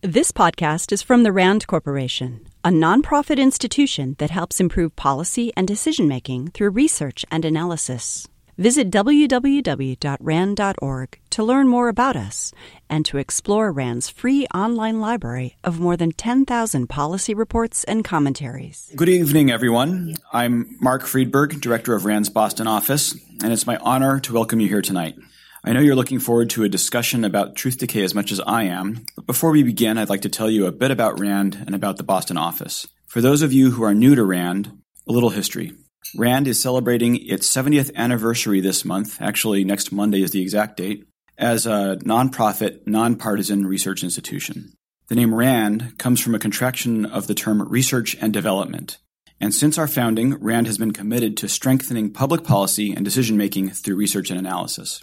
This podcast is from the RAND Corporation, a nonprofit institution that helps improve policy and decision making through research and analysis. Visit www.rand.org to learn more about us and to explore RAND's free online library of more than 10,000 policy reports and commentaries. Good evening, everyone. I'm Mark Friedberg, Director of RAND's Boston office, and it's my honor to welcome you here tonight. I know you're looking forward to a discussion about truth decay as much as I am, but before we begin, I'd like to tell you a bit about RAND and about the Boston office. For those of you who are new to RAND, a little history. RAND is celebrating its 70th anniversary this month, actually, next Monday is the exact date, as a nonprofit, nonpartisan research institution. The name RAND comes from a contraction of the term research and development. And since our founding, RAND has been committed to strengthening public policy and decision making through research and analysis.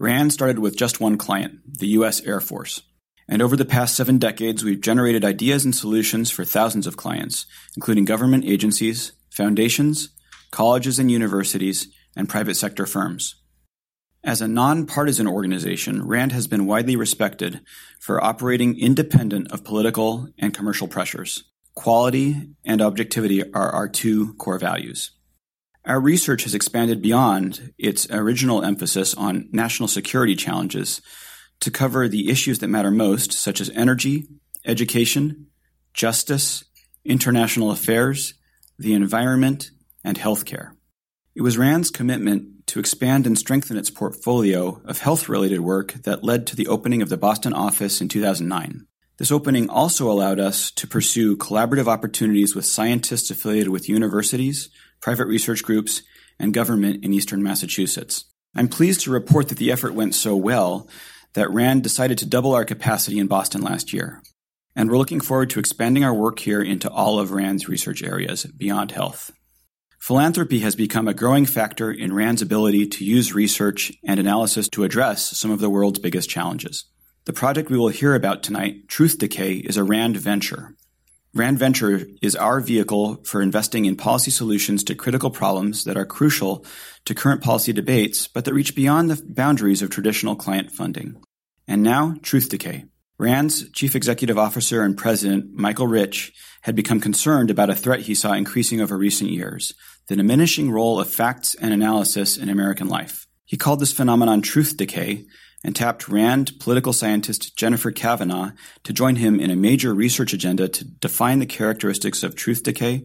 RAND started with just one client, the U.S. Air Force. And over the past seven decades, we've generated ideas and solutions for thousands of clients, including government agencies, foundations, colleges and universities, and private sector firms. As a nonpartisan organization, RAND has been widely respected for operating independent of political and commercial pressures. Quality and objectivity are our two core values. Our research has expanded beyond its original emphasis on national security challenges to cover the issues that matter most, such as energy, education, justice, international affairs, the environment, and healthcare. It was RAND's commitment to expand and strengthen its portfolio of health related work that led to the opening of the Boston office in 2009. This opening also allowed us to pursue collaborative opportunities with scientists affiliated with universities, private research groups, and government in eastern Massachusetts. I'm pleased to report that the effort went so well that RAND decided to double our capacity in Boston last year. And we're looking forward to expanding our work here into all of RAND's research areas beyond health. Philanthropy has become a growing factor in RAND's ability to use research and analysis to address some of the world's biggest challenges. The project we will hear about tonight, Truth Decay, is a RAND venture. RAND Venture is our vehicle for investing in policy solutions to critical problems that are crucial to current policy debates, but that reach beyond the boundaries of traditional client funding. And now, Truth Decay. RAND's chief executive officer and president, Michael Rich, had become concerned about a threat he saw increasing over recent years the diminishing role of facts and analysis in American life. He called this phenomenon truth decay and tapped RAND political scientist Jennifer Kavanagh to join him in a major research agenda to define the characteristics of truth decay,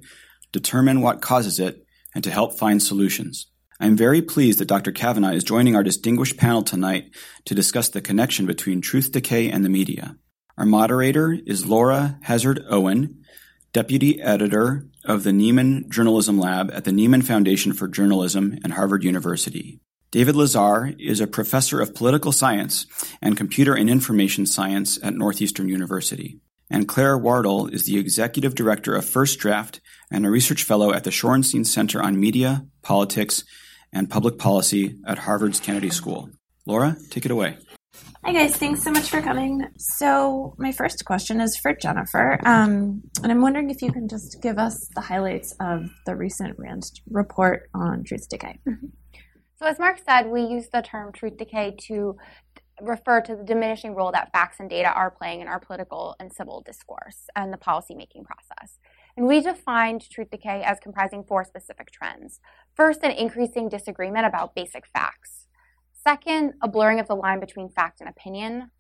determine what causes it, and to help find solutions. I'm very pleased that Dr. Kavanagh is joining our distinguished panel tonight to discuss the connection between truth decay and the media. Our moderator is Laura Hazard Owen, Deputy Editor of the Nieman Journalism Lab at the Nieman Foundation for Journalism and Harvard University. David Lazer is a professor of political science and computer and information science at Northeastern University. And Claire Wardle is the executive director of First Draft and a research fellow at the Shorenstein Center on Media, Politics, and Public Policy at Harvard's Kennedy School. Laura, take it away. Hi, guys. Thanks so much for coming. So, my first question is for Jennifer. Um, and I'm wondering if you can just give us the highlights of the recent RAND report on truth decay. Mm-hmm. So, as Mark said, we use the term truth decay to refer to the diminishing role that facts and data are playing in our political and civil discourse and the policymaking process. And we defined truth decay as comprising four specific trends. First, an increasing disagreement about basic facts. Second, a blurring of the line between fact and opinion.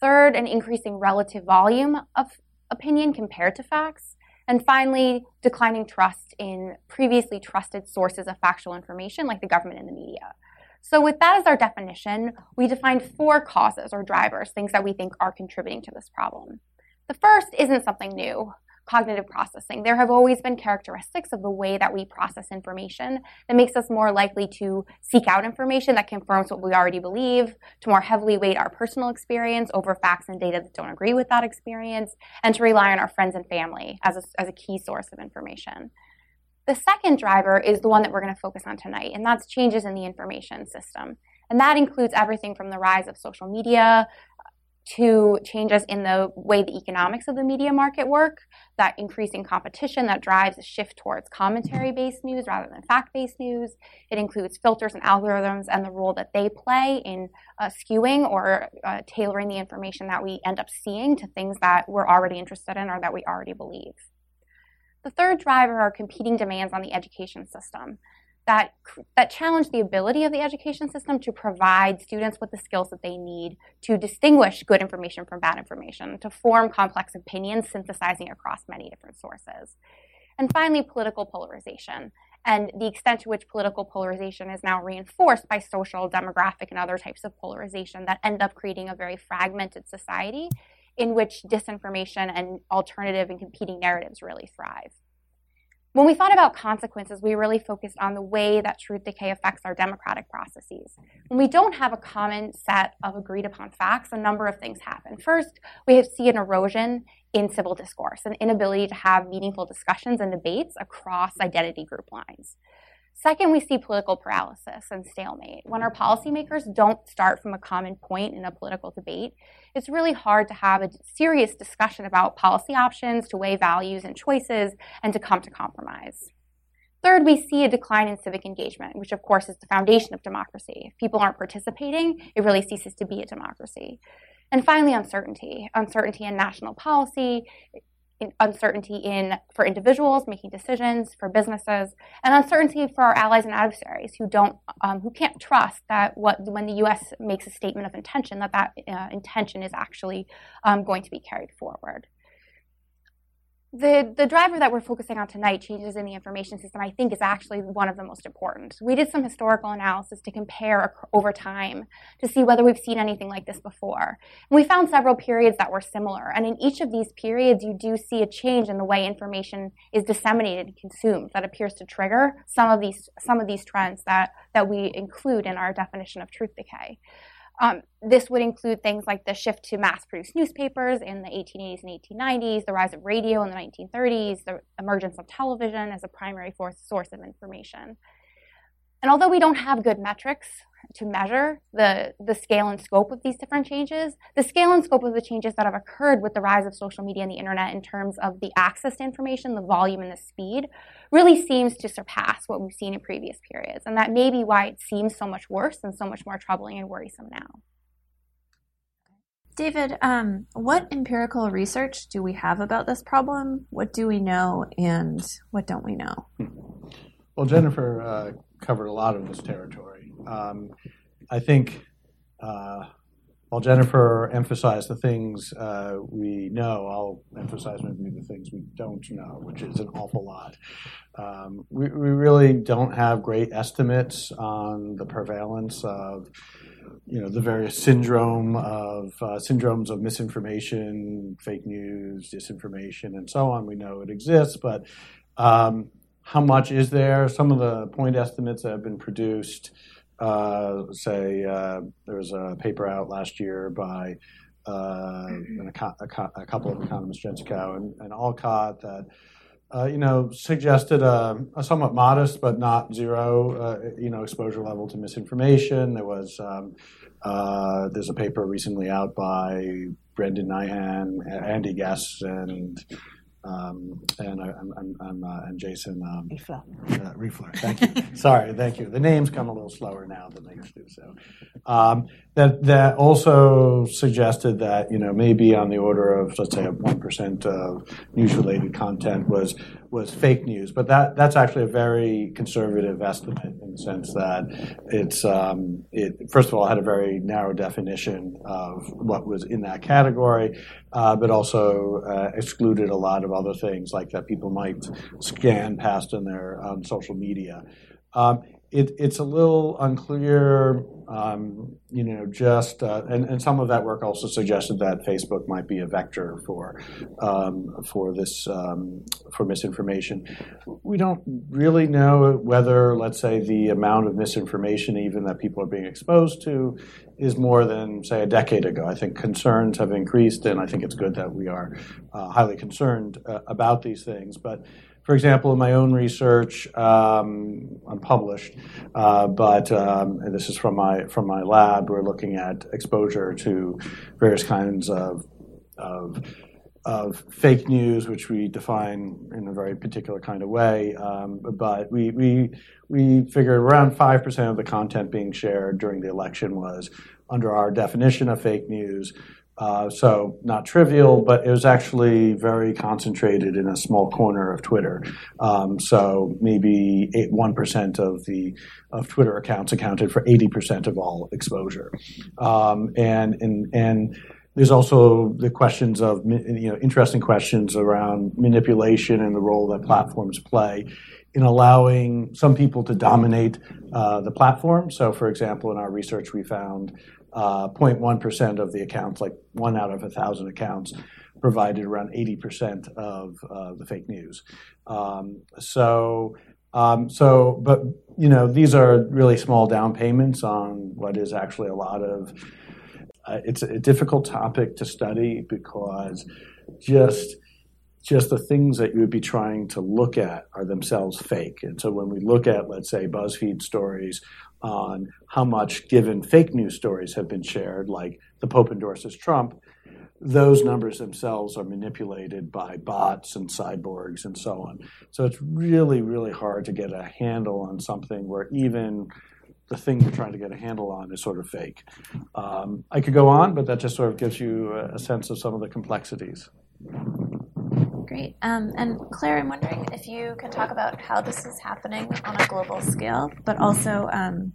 Third, an increasing relative volume of opinion compared to facts. And finally, declining trust in previously trusted sources of factual information like the government and the media. So, with that as our definition, we defined four causes or drivers, things that we think are contributing to this problem. The first isn't something new cognitive processing. There have always been characteristics of the way that we process information that makes us more likely to seek out information that confirms what we already believe, to more heavily weight our personal experience over facts and data that don't agree with that experience, and to rely on our friends and family as a, as a key source of information. The second driver is the one that we're going to focus on tonight, and that's changes in the information system. And that includes everything from the rise of social media, to changes in the way the economics of the media market work, that increasing competition that drives a shift towards commentary based news rather than fact based news. It includes filters and algorithms and the role that they play in uh, skewing or uh, tailoring the information that we end up seeing to things that we're already interested in or that we already believe. The third driver are competing demands on the education system that, that challenge the ability of the education system to provide students with the skills that they need to distinguish good information from bad information, to form complex opinions, synthesizing across many different sources. And finally, political polarization and the extent to which political polarization is now reinforced by social, demographic, and other types of polarization that end up creating a very fragmented society in which disinformation and alternative and competing narratives really thrive. When we thought about consequences, we really focused on the way that truth decay affects our democratic processes. When we don't have a common set of agreed upon facts, a number of things happen. First, we see an erosion in civil discourse, an inability to have meaningful discussions and debates across identity group lines. Second, we see political paralysis and stalemate. When our policymakers don't start from a common point in a political debate, it's really hard to have a serious discussion about policy options, to weigh values and choices, and to come to compromise. Third, we see a decline in civic engagement, which of course is the foundation of democracy. If people aren't participating, it really ceases to be a democracy. And finally, uncertainty. Uncertainty in national policy, uncertainty in for individuals making decisions, for businesses, and uncertainty for our allies and adversaries who don't um, who can't trust that what when the U.S. makes a statement of intention that that uh, intention is actually um, going to be carried forward the, the driver that we're focusing on tonight, changes in the information system, I think is actually one of the most important. We did some historical analysis to compare over time to see whether we've seen anything like this before. And we found several periods that were similar. And in each of these periods, you do see a change in the way information is disseminated and consumed that appears to trigger some of these, some of these trends that, that we include in our definition of truth decay. Um, this would include things like the shift to mass produced newspapers in the 1880s and 1890s, the rise of radio in the 1930s, the emergence of television as a primary source of information. And although we don't have good metrics to measure the, the scale and scope of these different changes, the scale and scope of the changes that have occurred with the rise of social media and the internet in terms of the access to information, the volume and the speed, really seems to surpass what we've seen in previous periods. And that may be why it seems so much worse and so much more troubling and worrisome now. David, um, what empirical research do we have about this problem? What do we know and what don't we know? Well, Jennifer uh, covered a lot of this territory. Um, I think uh, while Jennifer emphasized the things uh, we know, I'll emphasize maybe the things we don't know, which is an awful lot. Um, we, we, really don't have great estimates on the prevalence of, you know, the various syndrome of uh, syndromes of misinformation, fake news, disinformation, and so on. We know it exists, but um, how much is there? Some of the point estimates that have been produced uh, say uh, there was a paper out last year by uh, a, a, a, couple of economists, Gentzkow and, and Allcott, that uh, you know suggested a, a, somewhat modest but not zero uh, you know exposure level to misinformation. There was um, uh, there's a paper recently out by Brendan Nyhan, Andy Guess, and um, and I, am I'm, uh, and Jason um, Uh, Reifler. Thank you. Sorry, thank you. The names come a little slower now than they used to. So um, that that also suggested that you know maybe on the order of let's say one percent of news related content was was fake news, but that that's actually a very conservative estimate in the sense that it's um, it first of all had a very narrow definition of what was in that category, uh, but also uh, excluded a lot of other things like that people might scan past in their um, social media. Um, it, it's a little unclear, um, you know, just, uh, and, and some of that work also suggested that Facebook might be a vector for, um, for this, um, for misinformation. We don't really know whether, let's say, the amount of misinformation even that people are being exposed to is more than, say, a decade ago. I think concerns have increased, and I think it's good that we are uh, highly concerned uh, about these things. But for example, in my own research, um, unpublished, uh, but um, this is from my from my lab. We're looking at exposure to various kinds of of of fake news, which we define in a very particular kind of way. Um, but we, we, we figured around 5% of the content being shared during the election was under our definition of fake news. Uh, so not trivial, but it was actually very concentrated in a small corner of Twitter. Um, so maybe one percent of the of Twitter accounts accounted for eighty percent of all exposure, um, and and and there's also the questions of you know interesting questions around manipulation and the role that platforms play in allowing some people to dominate uh, the platform. So, for example, in our research, we found uh, 0.1% of the accounts, like one out of a thousand accounts, provided around 80% of uh, the fake news. Um, so, um, so, but you know, these are really small down payments on what is actually a lot of uh, it's a difficult topic to study because just just the things that you would be trying to look at are themselves fake. And so when we look at, let's say, BuzzFeed stories on how much given fake news stories have been shared, like the Pope endorses Trump, those numbers themselves are manipulated by bots and cyborgs and so on. So it's really, really hard to get a handle on something where even the thing you're trying to get a handle on is sort of fake. Um, I could go on, but that just sort of gives you a sense of some of the complexities. Great. Um, and Claire, I'm wondering if you can talk about how this is happening on a global scale, but also um,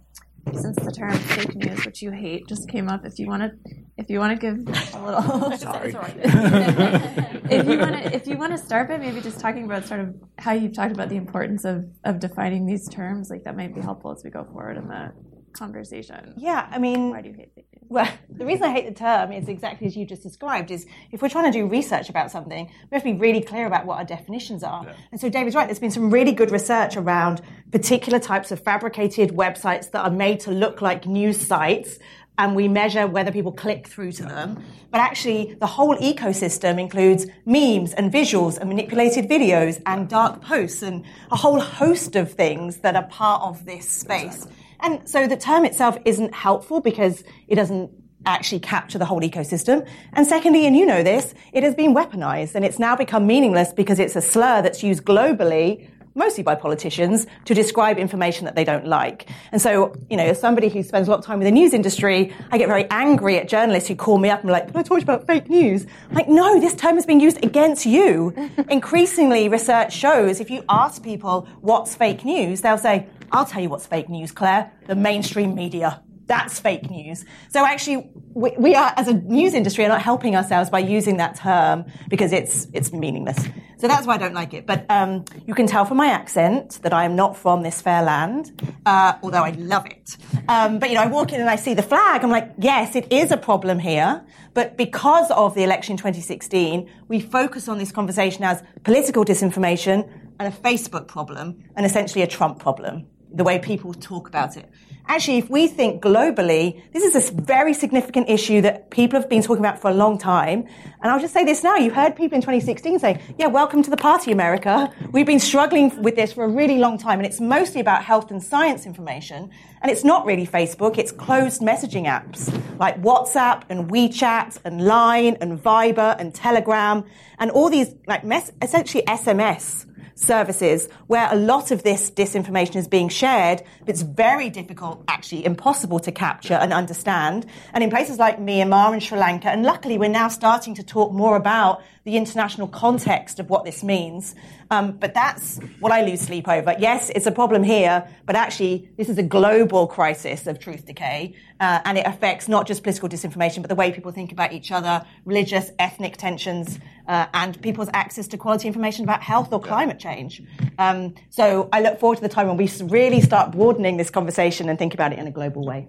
since the term fake news, which you hate, just came up, if you want to, if you want to give a little, sorry, if you want to, if you want to start by maybe just talking about sort of how you've talked about the importance of of defining these terms, like that might be helpful as we go forward in the conversation. Yeah, I mean, why do you hate fake news? Well, the reason I hate the term is exactly as you just described. Is if we're trying to do research about something, we have to be really clear about what our definitions are. Yeah. And so David's right. There's been some really good research around particular types of fabricated websites that are made to look like news sites. And we measure whether people click through to them. But actually, the whole ecosystem includes memes and visuals and manipulated videos and dark posts and a whole host of things that are part of this space. Exactly. And so the term itself isn't helpful because it doesn't actually capture the whole ecosystem. And secondly, and you know this, it has been weaponized and it's now become meaningless because it's a slur that's used globally mostly by politicians, to describe information that they don't like. And so, you know, as somebody who spends a lot of time in the news industry, I get very angry at journalists who call me up and are like, can I talk about fake news? I'm like, no, this term is being used against you. Increasingly, research shows if you ask people what's fake news, they'll say, I'll tell you what's fake news, Claire. The mainstream media. That's fake news. So actually, we, we, are, as a news industry, are not helping ourselves by using that term because it's it's meaningless. So that's why I don't like it. But um, you can tell from my accent that I am not from this fair land, uh, although I love it. Um, but you know, I walk in and I see the flag. I'm like, yes, it is a problem here. But because of the election in 2016, we focus on this conversation as political disinformation and a Facebook problem and essentially a Trump problem the way people talk about it. Actually, if we think globally, this is a very significant issue that people have been talking about for a long time. And I'll just say this now. You heard people in 2016 say, yeah, welcome to the party, America. We've been struggling with this for a really long time. And it's mostly about health and science information. And it's not really Facebook. It's closed messaging apps like WhatsApp and WeChat and Line and Viber and Telegram and all these like mess- essentially SMS services where a lot of this disinformation is being shared, it's very difficult, actually impossible to capture and understand. And in places like Myanmar and Sri Lanka, and luckily we're now starting to talk more about the international context of what this means. Um, but that's what I lose sleep over. Yes, it's a problem here, but actually, this is a global crisis of truth decay, uh, and it affects not just political disinformation, but the way people think about each other, religious, ethnic tensions, uh, and people's access to quality information about health or climate change. Um, so I look forward to the time when we really start broadening this conversation and think about it in a global way.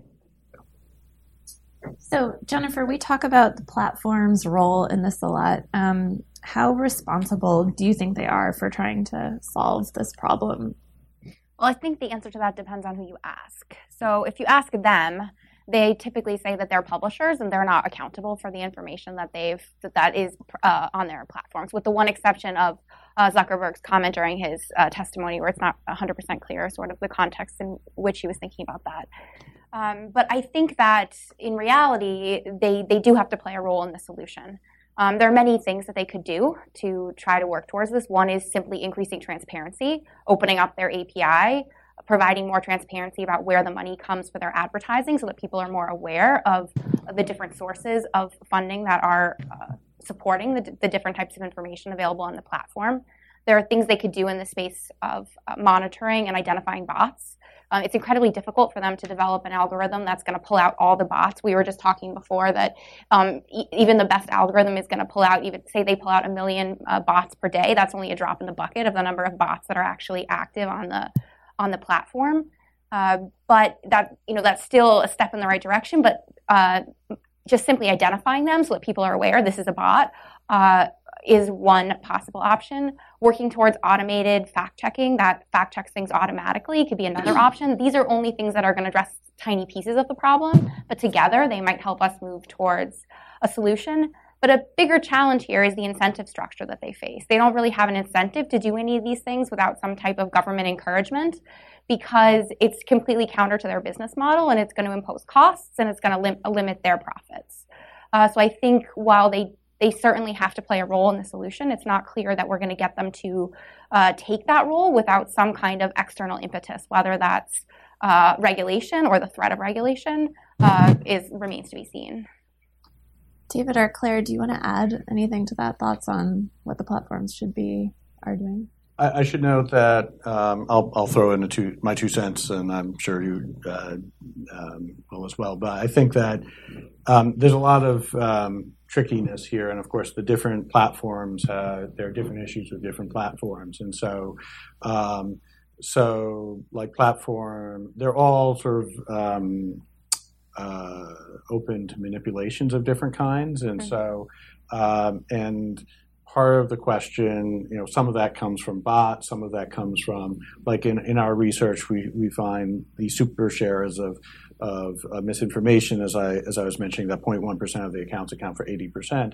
So, Jennifer, we talk about the platform's role in this a lot. Um, how responsible do you think they are for trying to solve this problem? Well, I think the answer to that depends on who you ask. So, if you ask them, they typically say that they're publishers and they're not accountable for the information that they've that, that is uh, on their platforms, with the one exception of uh, Zuckerberg's comment during his uh, testimony, where it's not 100% clear, sort of the context in which he was thinking about that. Um, but I think that in reality, they, they do have to play a role in the solution. Um, there are many things that they could do to try to work towards this. One is simply increasing transparency, opening up their API, providing more transparency about where the money comes for their advertising so that people are more aware of, the different sources of funding that are uh, supporting the, the, different types of information available on the platform. There are things they could do in the space of uh, monitoring and identifying bots. Uh, it's incredibly difficult for them to develop an algorithm that's going to pull out all the bots. We were just talking before that um, e- even the best algorithm is going to pull out, even say they pull out a million uh, bots per day. That's only a drop in the bucket of the number of bots that are actually active on the on the platform. Uh, but that you know that's still a step in the right direction. But uh, just simply identifying them so that people are aware this is a bot uh, is one possible option. Working towards automated fact checking that fact checks things automatically could be another option. These are only things that are going to address tiny pieces of the problem, but together they might help us move towards a solution. But a bigger challenge here is the incentive structure that they face. They don't really have an incentive to do any of these things without some type of government encouragement because it's completely counter to their business model and it's going to impose costs and it's going to lim- limit their profits. Uh, so I think while they they certainly have to play a role in the solution. It's not clear that we're going to get them to uh, take that role without some kind of external impetus, whether that's uh, regulation or the threat of regulation, uh, is remains to be seen. David or Claire, do you want to add anything to that? Thoughts on what the platforms should be arguing? I, I should note that um, I'll, I'll, throw in two, my two cents, and I'm sure you uh, um, will as well. But I think that um, there's a lot of um, trickiness here, and of course, the different platforms uh, there are different issues with different platforms, and so. Um, so, like platform, they're all sort of um, uh, open to manipulations of different kinds, and so, and part of the question, you know, some of that comes from bots, some of that comes from, like in, in our research, we, we find the super sharers of, of uh, misinformation, as I, as I was mentioning, that 0.1% of the accounts account for 80%.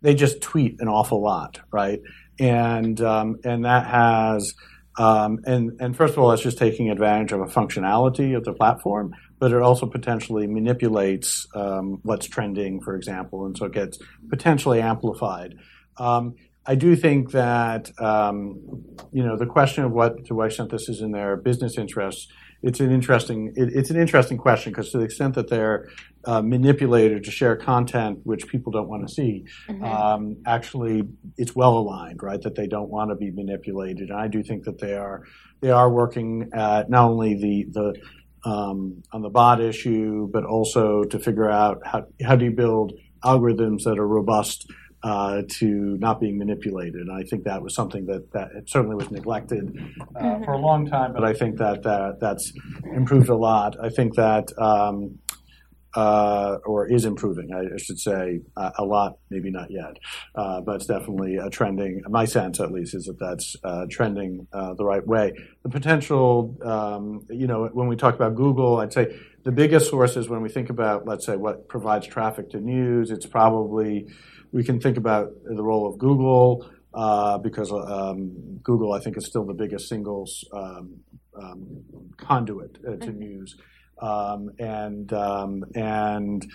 They just tweet an awful lot, right? And, um, and that has, um, and, and first of all, it's just taking advantage of a functionality of the platform, but it also potentially manipulates um, what's trending, for example, and so it gets potentially amplified. Um, I do think that um, you know the question of what to what extent this is in their business interests. It's an interesting it, it's an interesting question because to the extent that they're uh, manipulated to share content which people don't want to see, mm-hmm. um, actually it's well aligned, right? That they don't want to be manipulated, and I do think that they are they are working at not only the the um, on the bot issue, but also to figure out how how do you build algorithms that are robust uh, to not being manipulated. And I think that was something that, that certainly was neglected uh, mm-hmm. for a long time, but I think that, that that's improved a lot. I think that, um, uh, or is improving, I should say, uh, a lot, maybe not yet, uh, but it's definitely a trending, my sense at least, is that that's uh, trending the right way. The potential, um, you know, when we talk about Google, I'd say the biggest sources when we think about, let's say, what provides traffic to news, it's probably we can think about the role of Google uh, because um, Google, I think, is still the biggest single um, um, conduit uh, to mm-hmm. news, um, and um, and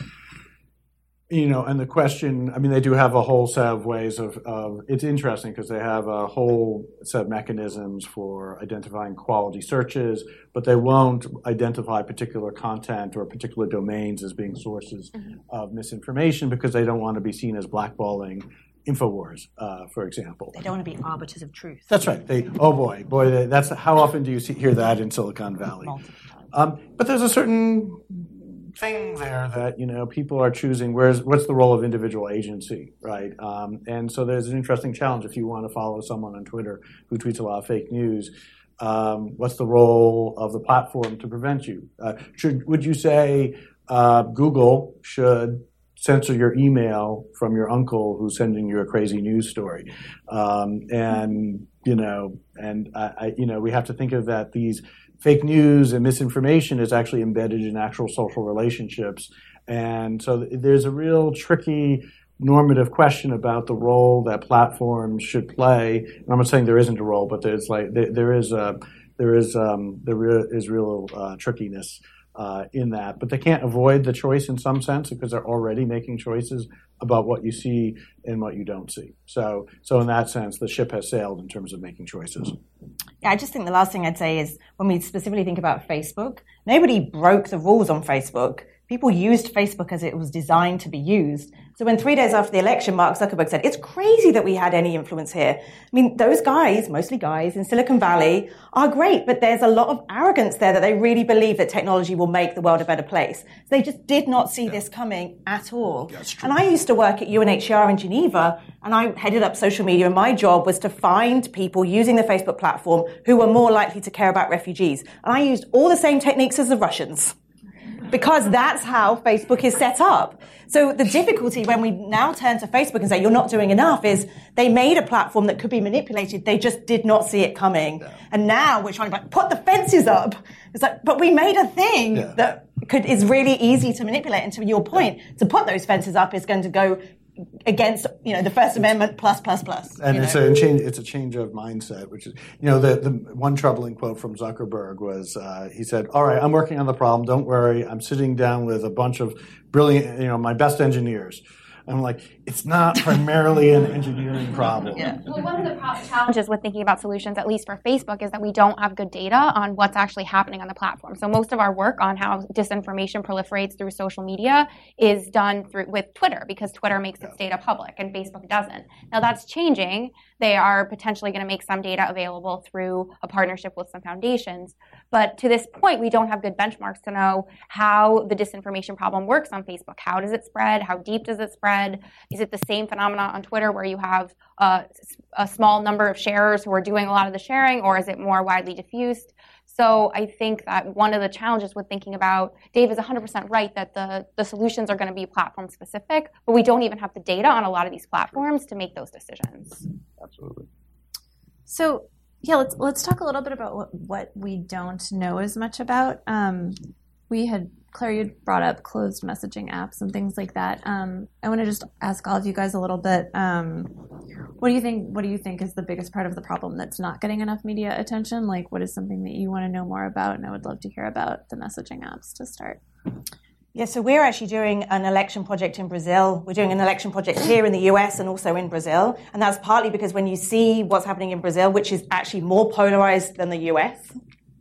you know, and the question, I mean, they do have a whole set of ways of, of it's interesting because they have a whole set of mechanisms for identifying quality searches, but they won't identify particular content or particular domains as being sources mm-hmm. of misinformation because they don't want to be seen as blackballing Infowars, uh, for example. They don't want to be arbiters of truth. That's right. They, oh boy, boy, that's how often do you see, hear that in Silicon Valley? Um, but there's a certain thing there that you know people are choosing. Where's what's the role of individual agency, right? Um, and so there's an interesting challenge if you want to follow someone on Twitter who tweets a lot of fake news. Um, what's the role of the platform to prevent you? Uh, should would you say uh, Google should censor your email from your uncle who's sending you a crazy news story? Um, and you know, and I, I, you know, we have to think of that these fake news and misinformation is actually embedded in actual social relationships. And so there's a real tricky normative question about the role that platforms should play. And I'm not saying there isn't a role, but there's like there, there is a there is um, there is real uh, trickiness uh, in that, but they can't avoid the choice in some sense because they're already making choices about what you see and what you don't see. So, so in that sense, the ship has sailed in terms of making choices. Yeah, I just think the last thing I'd say is when we specifically think about Facebook, nobody broke the rules on Facebook people used Facebook as it was designed to be used. So when three days after the election, Mark Zuckerberg said, it's crazy that we had any influence here. I mean, those guys, mostly guys in Silicon Valley are great, but there's a lot of arrogance there that they really believe that technology will make the world a better place. So they just did not see yeah. this coming at all. And I used to work at UNHCR in Geneva and I headed up social media and my job was to find people using the Facebook platform who were more likely to care about refugees. And I used all the same techniques as the Russians because that's how Facebook is set up. So the difficulty when we now turn to Facebook and say you're not doing enough is they made a platform that could be manipulated. They just did not see it coming. Yeah. And now we're trying to like, put the fences up. It's like, but we made a thing yeah. that could, is really easy to manipulate. And to your point, yeah. to put those fences up is going to go against you know the First Amendment plus plus plus. And it's know? a change. It's a change of mindset, which is you know the the one troubling quote from Zuckerberg was uh, he said, "All right, I'm working on the problem. Don't worry. I'm sitting down with a bunch of brilliant, you know, my best engineers." I'm like, it's not primarily an engineering problem. Yeah. Well, one of the challenges with thinking about solutions, at least for Facebook, is that we don't have good data on what's actually happening on the platform. So most of our work on how disinformation proliferates through social media is done through with Twitter because Twitter makes its data public and Facebook doesn't. Now that's changing. They are potentially going to make some data available through a partnership with some foundations. But to this point, we don't have good benchmarks to know how the disinformation problem works on Facebook. How does it spread? How deep does it spread? Is it the same phenomena on Twitter where you have a, a small number of sharers who are doing a lot of the sharing, or is it more widely diffused? So I think that one of the challenges with thinking about Dave is 100% right that the, the solutions are going to be platform specific, but we don't even have the data on a lot of these platforms to make those decisions. Absolutely. So yeah, let's let's talk a little bit about what, what we don't know as much about. Um, we had Claire, you brought up closed messaging apps and things like that. Um, I want to just ask all of you guys a little bit. Um, what do you think? What do you think is the biggest part of the problem that's not getting enough media attention? Like, what is something that you want to know more about? And I would love to hear about the messaging apps to start. Yeah, so we're actually doing an election project in Brazil. We're doing an election project here in the US and also in Brazil. And that's partly because when you see what's happening in Brazil, which is actually more polarized than the US,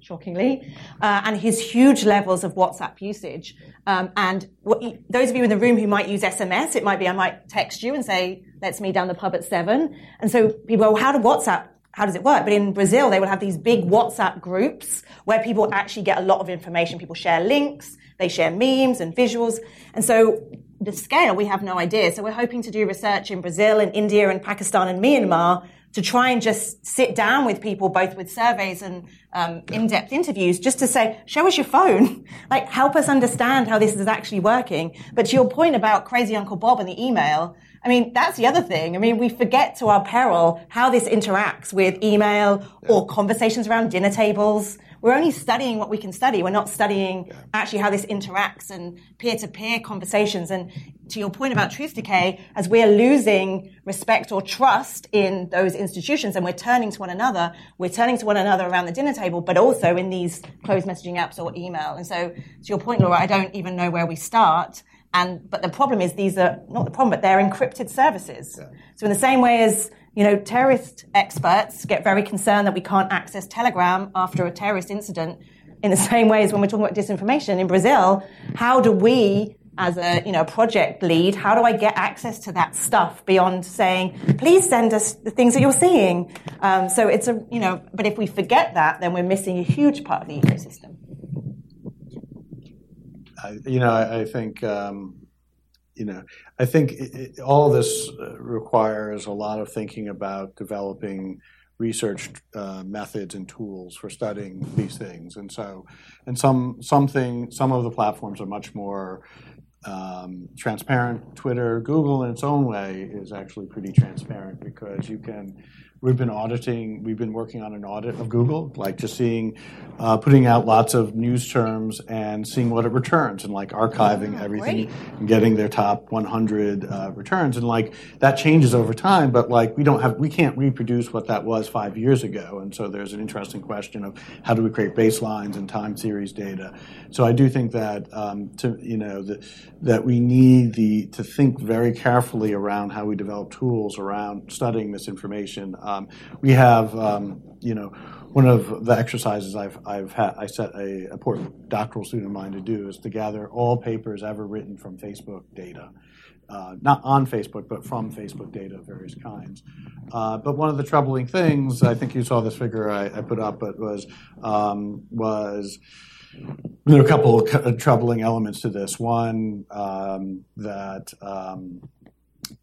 shockingly, uh, and his huge levels of WhatsApp usage. Um, and what, those of you in the room who might use SMS, it might be I might text you and say, let's meet down the pub at seven. And so people well, how do WhatsApp how does it work? But in Brazil, they would have these big WhatsApp groups where people actually get a lot of information. People share links, they share memes and visuals. And so the scale, we have no idea. So we're hoping to do research in Brazil and India and Pakistan and Myanmar to try and just sit down with people, both with surveys and um, in-depth interviews, just to say, show us your phone, like help us understand how this is actually working. But to your point about crazy Uncle Bob and the email, I mean, that's the other thing. I mean, we forget to our peril how this interacts with email or conversations around dinner tables. We're only studying what we can study. We're not studying yeah. actually how this interacts and peer-to-peer conversations. And to your point about truth decay, as we're losing respect or trust in those institutions and we're turning to one another, we're turning to one another around the dinner table, but also in these closed messaging apps or email. And so to your point, Laura, I don't even know where we start. And but the problem is these are not the problem, but they're encrypted services. Yeah. So in the same way as you know, terrorist experts get very concerned that we can't access Telegram after a terrorist incident. In the same way as when we're talking about disinformation in Brazil, how do we, as a you know project lead, how do I get access to that stuff beyond saying, please send us the things that you're seeing? Um, so it's a you know, but if we forget that, then we're missing a huge part of the ecosystem. I, you know, I, I think um, you know, I think it, all this uh, requires a lot of thinking about developing research uh, methods and tools for studying these things. And so, and some something some of the platforms are much more um, transparent. Twitter, Google, in its own way, is actually pretty transparent because you can We've been auditing, we've been working on an audit of Google, like just seeing, uh, putting out lots of news terms and seeing what it returns and like archiving oh, everything great. and getting their top 100 uh, returns. And like that changes over time, but like we don't have, we can't reproduce what that was five years ago. And so there's an interesting question of how do we create baselines and time series data. So I do think that, um, to, you know, the, that we need the, to think very carefully around how we develop tools around studying this information. Um, we have, um, you know, one of the exercises I've, I've had, I set a, a doctoral student of mine to do is to gather all papers ever written from Facebook data. Uh, not on Facebook, but from Facebook data of various kinds. Uh, but one of the troubling things, I think you saw this figure I, I put up, but was um, was there are a couple of troubling elements to this. One um, that um,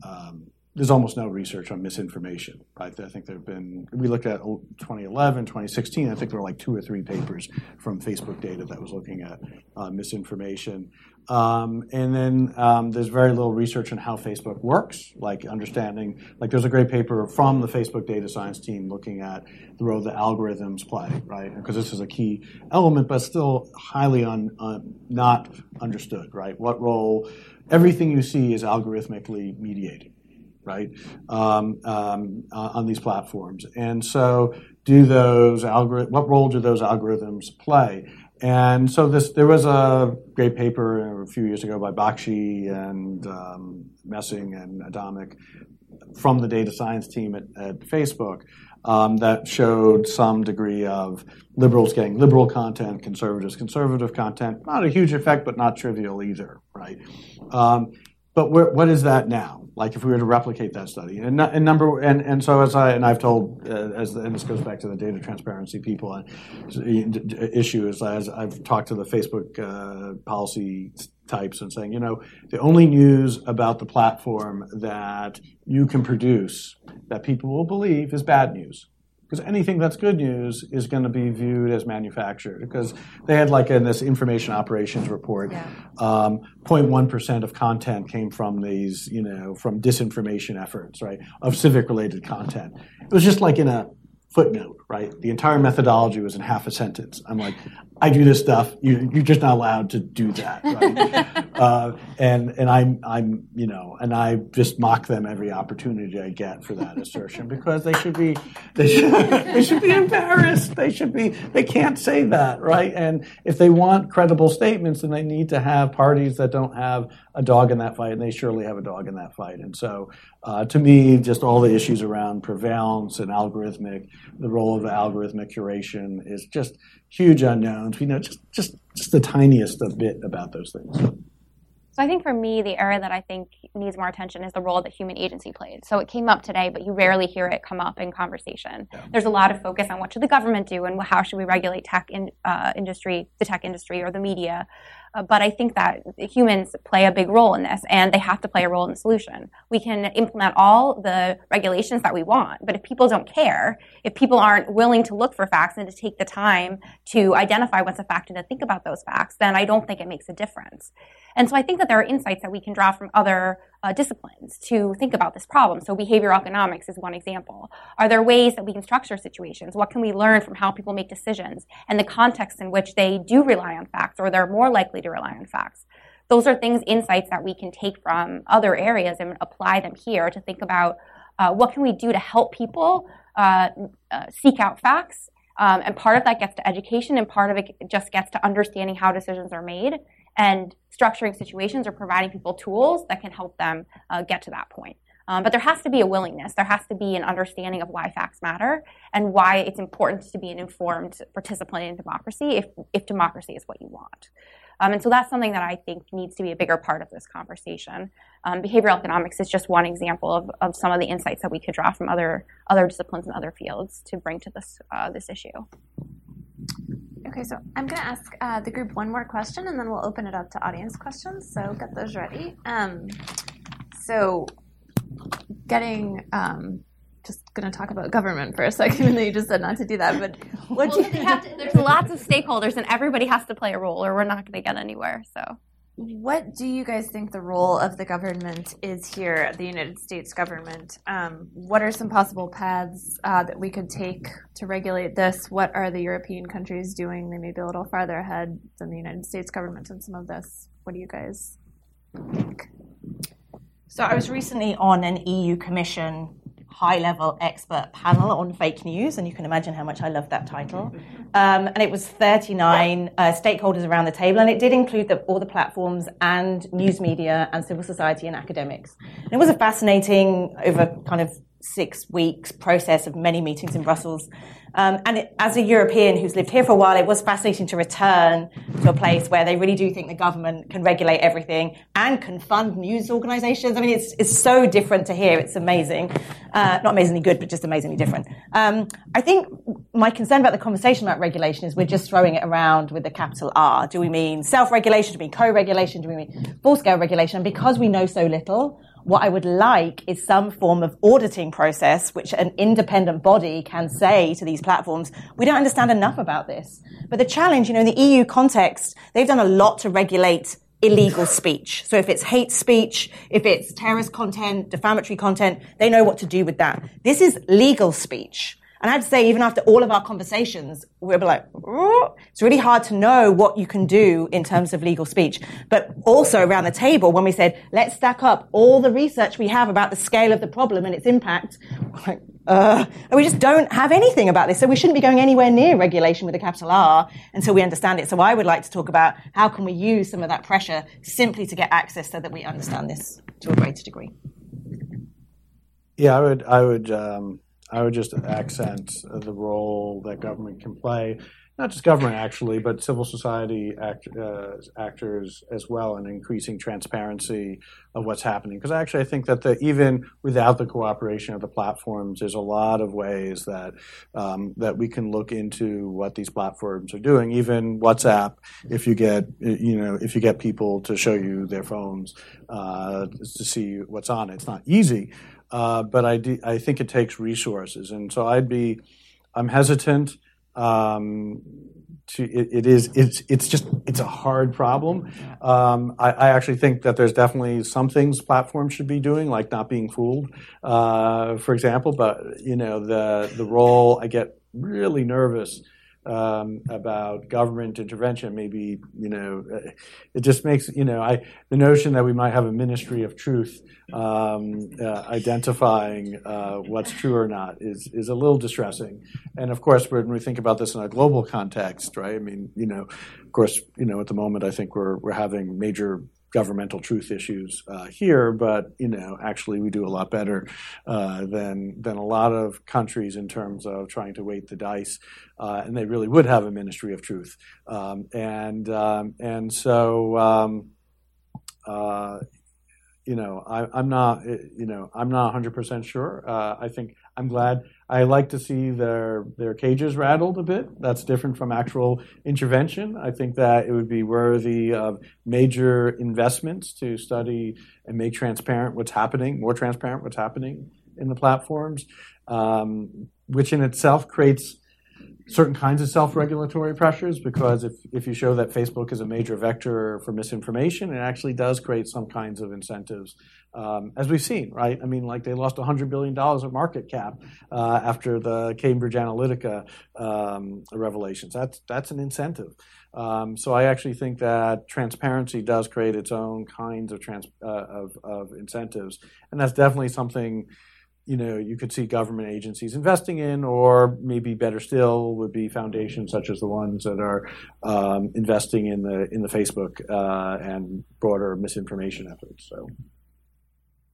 um there's almost no research on misinformation, right? I think there have been, we looked at 2011, 2016, I think there were like two or three papers from Facebook data that was looking at uh, misinformation. Um, and then um, there's very little research on how Facebook works, like understanding, like there's a great paper from the Facebook data science team looking at the role the algorithms play, right? Because this is a key element, but still highly un, un, not understood, right? What role, everything you see is algorithmically mediated right, um, um, uh, on these platforms. And so, do those algorithms? What role do those algorithms play? And so, this there was a great paper a few years ago by Bakshy and um, Messing and Adamic from the data science team at, at Facebook. Um, that showed some degree of liberals getting liberal content, conservatives conservative content. Not a huge effect, but not trivial either, right? Um, but what is that now? Like if we were to replicate that study, and, and number and, and so as I and I've told uh, as and this goes back to the data transparency people and uh, issue is as I've talked to the Facebook uh, policy types and saying, you know, the only news about the platform that you can produce that people will believe is bad news because anything that's good news is going to be viewed as manufactured because they had like in this information operations report yeah. um, 0.1% of content came from these you know from disinformation efforts right of civic related content it was just like in a footnote right the entire methodology was in half a sentence i'm like I do this stuff. You, you're just not allowed to do that, right? uh, and and I'm I'm you know, and I just mock them every opportunity I get for that assertion because they should be they should, they should be embarrassed. They should be they can't say that, right? And if they want credible statements, then they need to have parties that don't have a dog in that fight, and they surely have a dog in that fight. And so, uh, to me, just all the issues around prevalence and algorithmic, the role of algorithmic curation is just huge unknowns. We know just just just the tiniest of bit about those things. So I think for me, the area that I think needs more attention is the role that human agency plays. So it came up today, but you rarely hear it come up in conversation. Yeah. There's a lot of focus on what should the government do and how should we regulate tech in, uh, industry, the tech industry or the media. Uh, but I think that humans play a big role in this and they have to play a role in the solution. We can implement all the regulations that we want, but if people don't care, if people aren't willing to look for facts and to take the time to identify what's a fact and to think about those facts, then I don't think it makes a difference. And so I think that there are insights that we can draw from other uh, disciplines to think about this problem. So behavioral economics is one example. Are there ways that we can structure situations? What can we learn from how people make decisions and the context in which they do rely on facts or they're more likely to rely on facts? Those are things, insights that we can take from other areas and apply them here to think about uh, what can we do to help people uh, uh seek out facts. Um, and part of that gets to education and part of it just gets to understanding how decisions are made and structuring situations or providing people tools that can help them uh, get to that point. Um, but there has to be a willingness. There has to be an understanding of why facts matter and why it's important to be an informed participant in democracy if, if democracy is what you want. Um, and so that's something that I think needs to be a bigger part of this conversation. Um, behavioral economics is just one example of, of some of the insights that we could draw from other other disciplines and other fields to bring to this uh, this issue. Okay, so I'm going to ask uh, the group one more question, and then we'll open it up to audience questions. So get those ready. Um, so, getting um, just going to talk about government for a second, even though you just said not to do that. But what well, you, to, there's lots of stakeholders, and everybody has to play a role, or we're not going to get anywhere. So. What do you guys think the role of the government is here, the United States government? Um, what are some possible paths uh, that we could take to regulate this? What are the European countries doing? They may be a little farther ahead than the United States government in some of this. What do you guys think? So I was recently on an EU Commission high level expert panel on fake news, and you can imagine how much I love that title. Um, and it was 39 uh, stakeholders around the table, and it did include the, all the platforms and news media and civil society and academics. And it was a fascinating, over kind of six weeks process of many meetings in Brussels. Um, and it, as a European who's lived here for a while, it was fascinating to return to a place where they really do think the government can regulate everything and can fund news organizations. I mean, it's, it's so different to here. It's amazing. Uh, not amazingly good, but just amazingly different. Um, I think my concern about the conversation about regulation is we're just throwing it around with the capital R. Do we mean self-regulation? Do we mean co-regulation? Do we mean full-scale regulation? And because we know so little, what I would like is some form of auditing process, which an independent body can say to these platforms, we don't understand enough about this. But the challenge, you know, in the EU context, they've done a lot to regulate illegal speech. So if it's hate speech, if it's terrorist content, defamatory content, they know what to do with that. This is legal speech. And I'd say even after all of our conversations, we're like, oh. it's really hard to know what you can do in terms of legal speech. But also around the table, when we said, let's stack up all the research we have about the scale of the problem and its impact, like, uh, and we just don't have anything about this. So we shouldn't be going anywhere near regulation with a capital R until we understand it. So I would like to talk about how can we use some of that pressure simply to get access so that we understand this to a greater degree. Yeah, I would, I would, um I would just accent the role that government can play, not just government actually, but civil society act, uh, actors as well, in increasing transparency of what's happening. Because actually, I think that the, even without the cooperation of the platforms, there's a lot of ways that um, that we can look into what these platforms are doing. Even WhatsApp, if you get you know if you get people to show you their phones uh, to see what's on it, it's not easy. Uh, but I, do, I think it takes resources, and so I'd be I'm hesitant. Um, to it, it is it's it's just it's a hard problem. Um, I, I, actually think that there's definitely some things platforms should be doing, like not being fooled, uh, for example. But you know the the role I get really nervous um, about government intervention. Maybe you know, it just makes you know, I the notion that we might have a ministry of truth um, uh, identifying uh, what's true or not is is a little distressing. And of course, when we think about this in a global context, right? I mean, you know, of course, you know, at the moment, I think we're we're having major governmental truth issues uh, here, but you know, actually, we do a lot better uh, than than a lot of countries in terms of trying to weight the dice, uh, and they really would have a ministry of truth, um, and um, and so. Um, uh, you know, I, am not, you know, I'm not 100% sure. Uh, I think I'm glad. I like to see their their cages rattled a bit. That's different from actual intervention. I think that it would be worthy of major investments to study and make transparent what's happening, more transparent what's happening in the platforms, um, which in itself creates certain kinds of self-regulatory pressures because if, if you show that Facebook is a major vector for misinformation, it actually does create some kinds of incentives, um, as we've seen, right? I mean, like they lost $100 billion of market cap uh, after the Cambridge Analytica um, revelations. That's, that's an incentive. Um, so I actually think that transparency does create its own kinds of, trans- uh, of, of incentives. And that's definitely something – you know you could see government agencies investing in, or maybe better still would be foundations such as the ones that are um, investing in the in the Facebook uh, and broader misinformation efforts. So.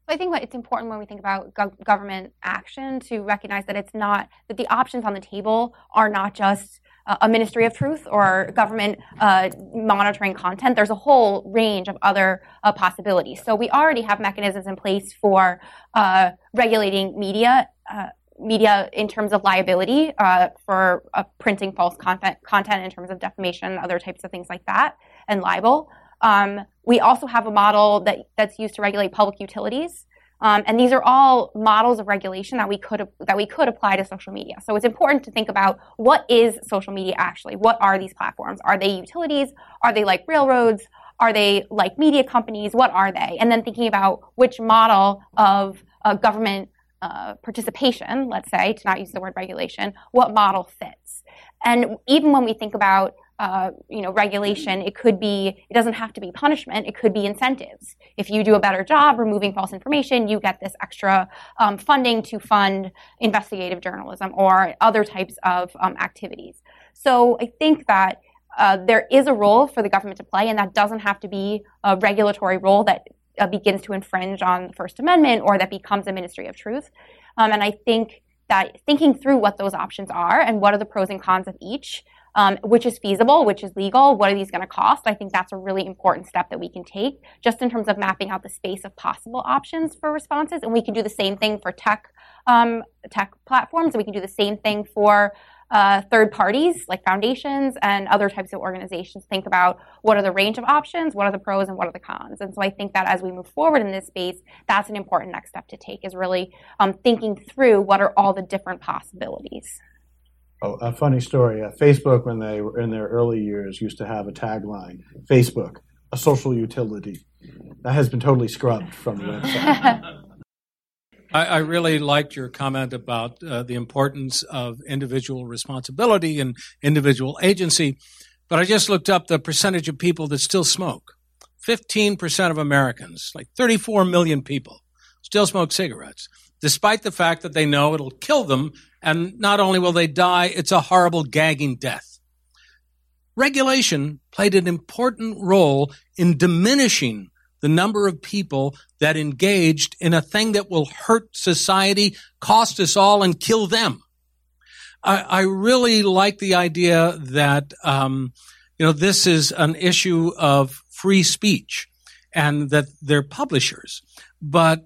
I think it's important when we think about government action to recognize that it's not that the options on the table are not just a ministry of truth or government uh, monitoring content. There's a whole range of other uh, possibilities. So we already have mechanisms in place for uh, regulating media. Uh, media in terms of liability uh, for uh, printing false content, content in terms of defamation, other types of things like that, and libel. Um, we also have a model that, that's used to regulate public utilities. Um, and these are all models of regulation that we could that we could apply to social media. So it's important to think about what is social media actually? What are these platforms? Are they utilities? Are they like railroads? Are they like media companies? What are they? And then thinking about which model of uh, government uh, participation, let's say, to not use the word regulation, what model fits. And even when we think about uh, you know, regulation, it could be, it doesn't have to be punishment, it could be incentives. If you do a better job removing false information, you get this extra um, funding to fund investigative journalism or other types of um, activities. So I think that uh, there is a role for the government to play, and that doesn't have to be a regulatory role that uh, begins to infringe on the First Amendment or that becomes a ministry of truth. Um, and I think that thinking through what those options are and what are the pros and cons of each, um, which is feasible, which is legal, what are these going to cost, I think that's a really important step that we can take just in terms of mapping out the space of possible options for responses. And we can do the same thing for tech, um, tech platforms, we can do the same thing for uh, third parties like foundations and other types of organizations think about what are the range of options, what are the pros, and what are the cons. And so I think that as we move forward in this space, that's an important next step to take is really um, thinking through what are all the different possibilities. Oh, a funny story. Uh, Facebook, when they were in their early years, used to have a tagline Facebook, a social utility. That has been totally scrubbed from the website. I, I really liked your comment about uh, the importance of individual responsibility and individual agency. But I just looked up the percentage of people that still smoke. 15% of Americans, like 34 million people, still smoke cigarettes, despite the fact that they know it'll kill them. And not only will they die, it's a horrible gagging death. Regulation played an important role in diminishing the number of people that engaged in a thing that will hurt society, cost us all, and kill them. I, I really like the idea that, um, you know, this is an issue of free speech and that they're publishers. But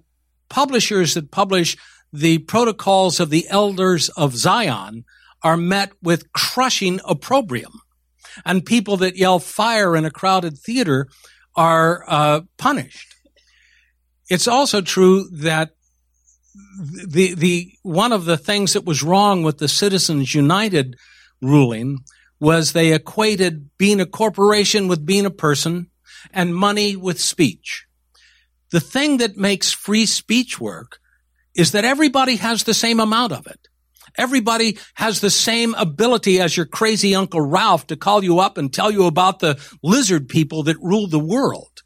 publishers that publish the protocols of the elders of Zion are met with crushing opprobrium. And people that yell fire in a crowded theater are uh, punished. It's also true that the the one of the things that was wrong with the Citizens United ruling was they equated being a corporation with being a person and money with speech. The thing that makes free speech work is that everybody has the same amount of it. Everybody has the same ability as your crazy Uncle Ralph to call you up and tell you about the lizard people that rule the world.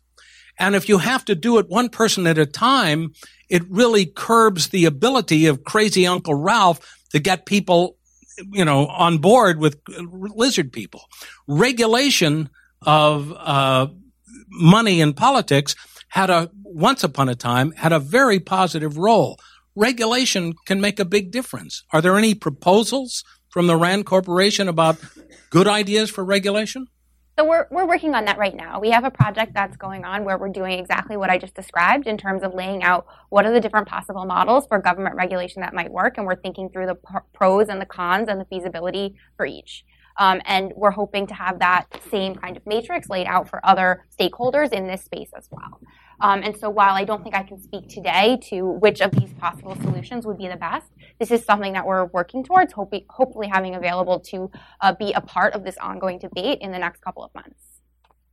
And if you have to do it one person at a time, it really curbs the ability of crazy Uncle Ralph to get people, you know, on board with lizard people. Regulation of uh, money in politics had a once upon a time had a very positive role regulation can make a big difference. Are there any proposals from the RAND Corporation about good ideas for regulation? So we're, we're working on that right now. We have a project that's going on where we're doing exactly what I just described in terms of laying out what are the different possible models for government regulation that might work, and we're thinking through the pros and the cons and the feasibility for each. Um, and we're hoping to have that same kind of matrix laid out for other stakeholders in this space as well. Um, and so while I don't think I can speak today to which of these possible solutions would be the best, this is something that we're working towards, hoping, hopefully having available to uh, be a part of this ongoing debate in the next couple of months.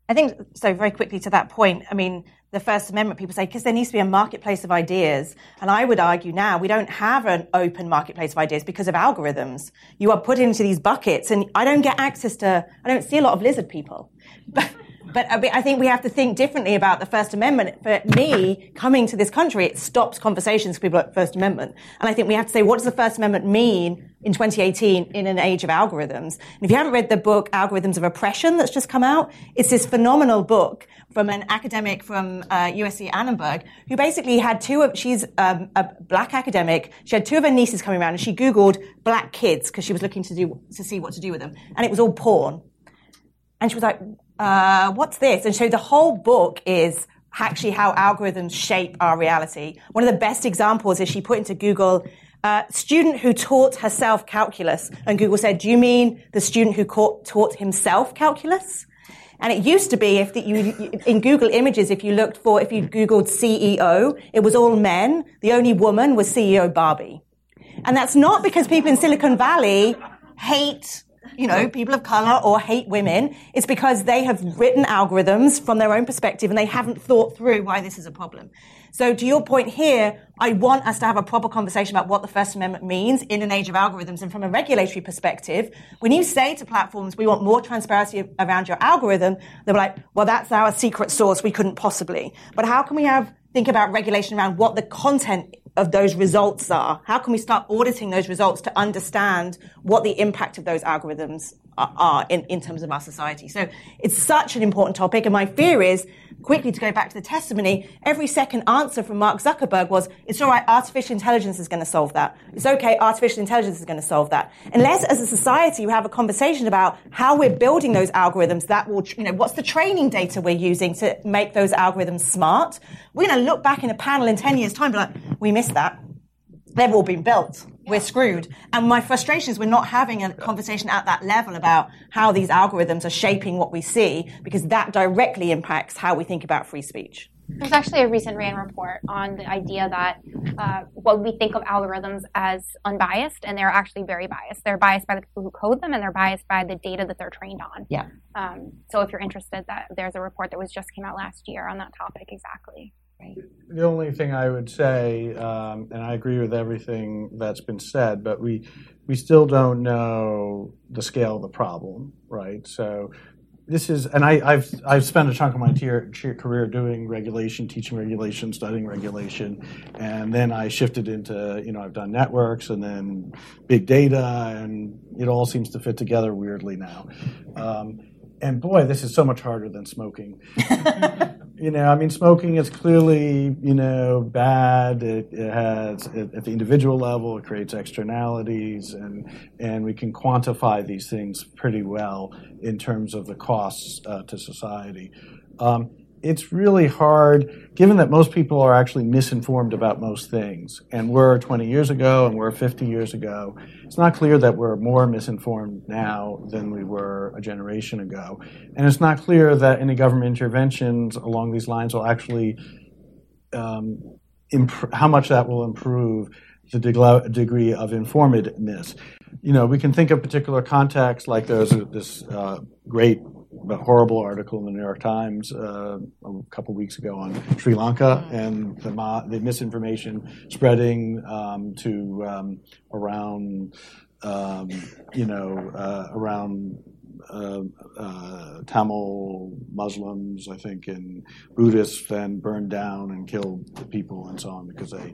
I think so. Very quickly to that point, I mean, the First Amendment people say because there needs to be a marketplace of ideas, and I would argue now we don't have an open marketplace of ideas because of algorithms. You are put into these buckets, and I don't get access to. I don't see a lot of lizard people, but but I think we have to think differently about the First Amendment. For me, coming to this country, it stops conversations for people at First Amendment. And I think we have to say, what does the First Amendment mean in 2018 in an age of algorithms? And if you haven't read the book Algorithms of Oppression that's just come out, it's this phenomenal book from an academic from uh, USC Annenberg who basically had two of, she's um, a black academic. She had two of her nieces coming around and she Googled black kids because she was looking to do, to see what to do with them. And it was all porn. And she was like, uh, what's this? And so the whole book is actually how algorithms shape our reality. One of the best examples is she put into Google, uh, student who taught herself calculus. And Google said, do you mean the student who taught himself calculus? And it used to be if the, you, in Google Images, if you looked for, if you Googled CEO, it was all men. The only woman was CEO Barbie. And that's not because people in Silicon Valley hate you know, people of color or hate women, it's because they have written algorithms from their own perspective and they haven't thought through why this is a problem. So to your point here, I want us to have a proper conversation about what the First Amendment means in an age of algorithms. And from a regulatory perspective, when you say to platforms, we want more transparency around your algorithm, they're like, well, that's our secret source. We couldn't possibly. But how can we have, think about regulation around what the content of those results are? How can we start auditing those results to understand what the impact of those algorithms are, are in, in terms of our society? So it's such an important topic. And my fear is quickly to go back to the testimony, every second answer from Mark Zuckerberg was, it's all right, artificial intelligence is going to solve that. It's okay, artificial intelligence is going to solve that. Unless as a society we have a conversation about how we're building those algorithms that will, you know, what's the training data we're using to make those algorithms smart, we're going to look back in a panel in 10 years time and be like, we missed that. They've all been built we're screwed. And my frustration is we're not having a conversation at that level about how these algorithms are shaping what we see, because that directly impacts how we think about free speech. There's actually a recent RAND report on the idea that uh, what we think of algorithms as unbiased, and they're actually very biased. They're biased by the people who code them, and they're biased by the data that they're trained on. Yeah. Um, so if you're interested, that there's a report that was just came out last year on that topic exactly. Right. The only thing I would say, um, and I agree with everything that's been said, but we we still don't know the scale of the problem, right? So this is, and I, have I've spent a chunk of my tier, tier career doing regulation, teaching regulation, studying regulation, and then I shifted into, you know, I've done networks and then big data, and it all seems to fit together weirdly now. Um, and boy, this is so much harder than smoking. you know, I mean, smoking is clearly, you know, bad. It, it has, it, at the individual level, it creates externalities, and and we can quantify these things pretty well in terms of the costs uh, to society. Um, it's really hard, given that most people are actually misinformed about most things, and we're 20 years ago and we're 50 years ago. It's not clear that we're more misinformed now than we were a generation ago, and it's not clear that any government interventions along these lines will actually um, imp- how much that will improve the degree of informedness. You know, we can think of particular contexts, like there's this uh, great a horrible article in the New York Times uh, a couple weeks ago on Sri Lanka mm. and the, the misinformation spreading um, to um, around, um, you know, uh, around uh, uh, Tamil Muslims, I think, and Buddhists then burned down and killed the people and so on because they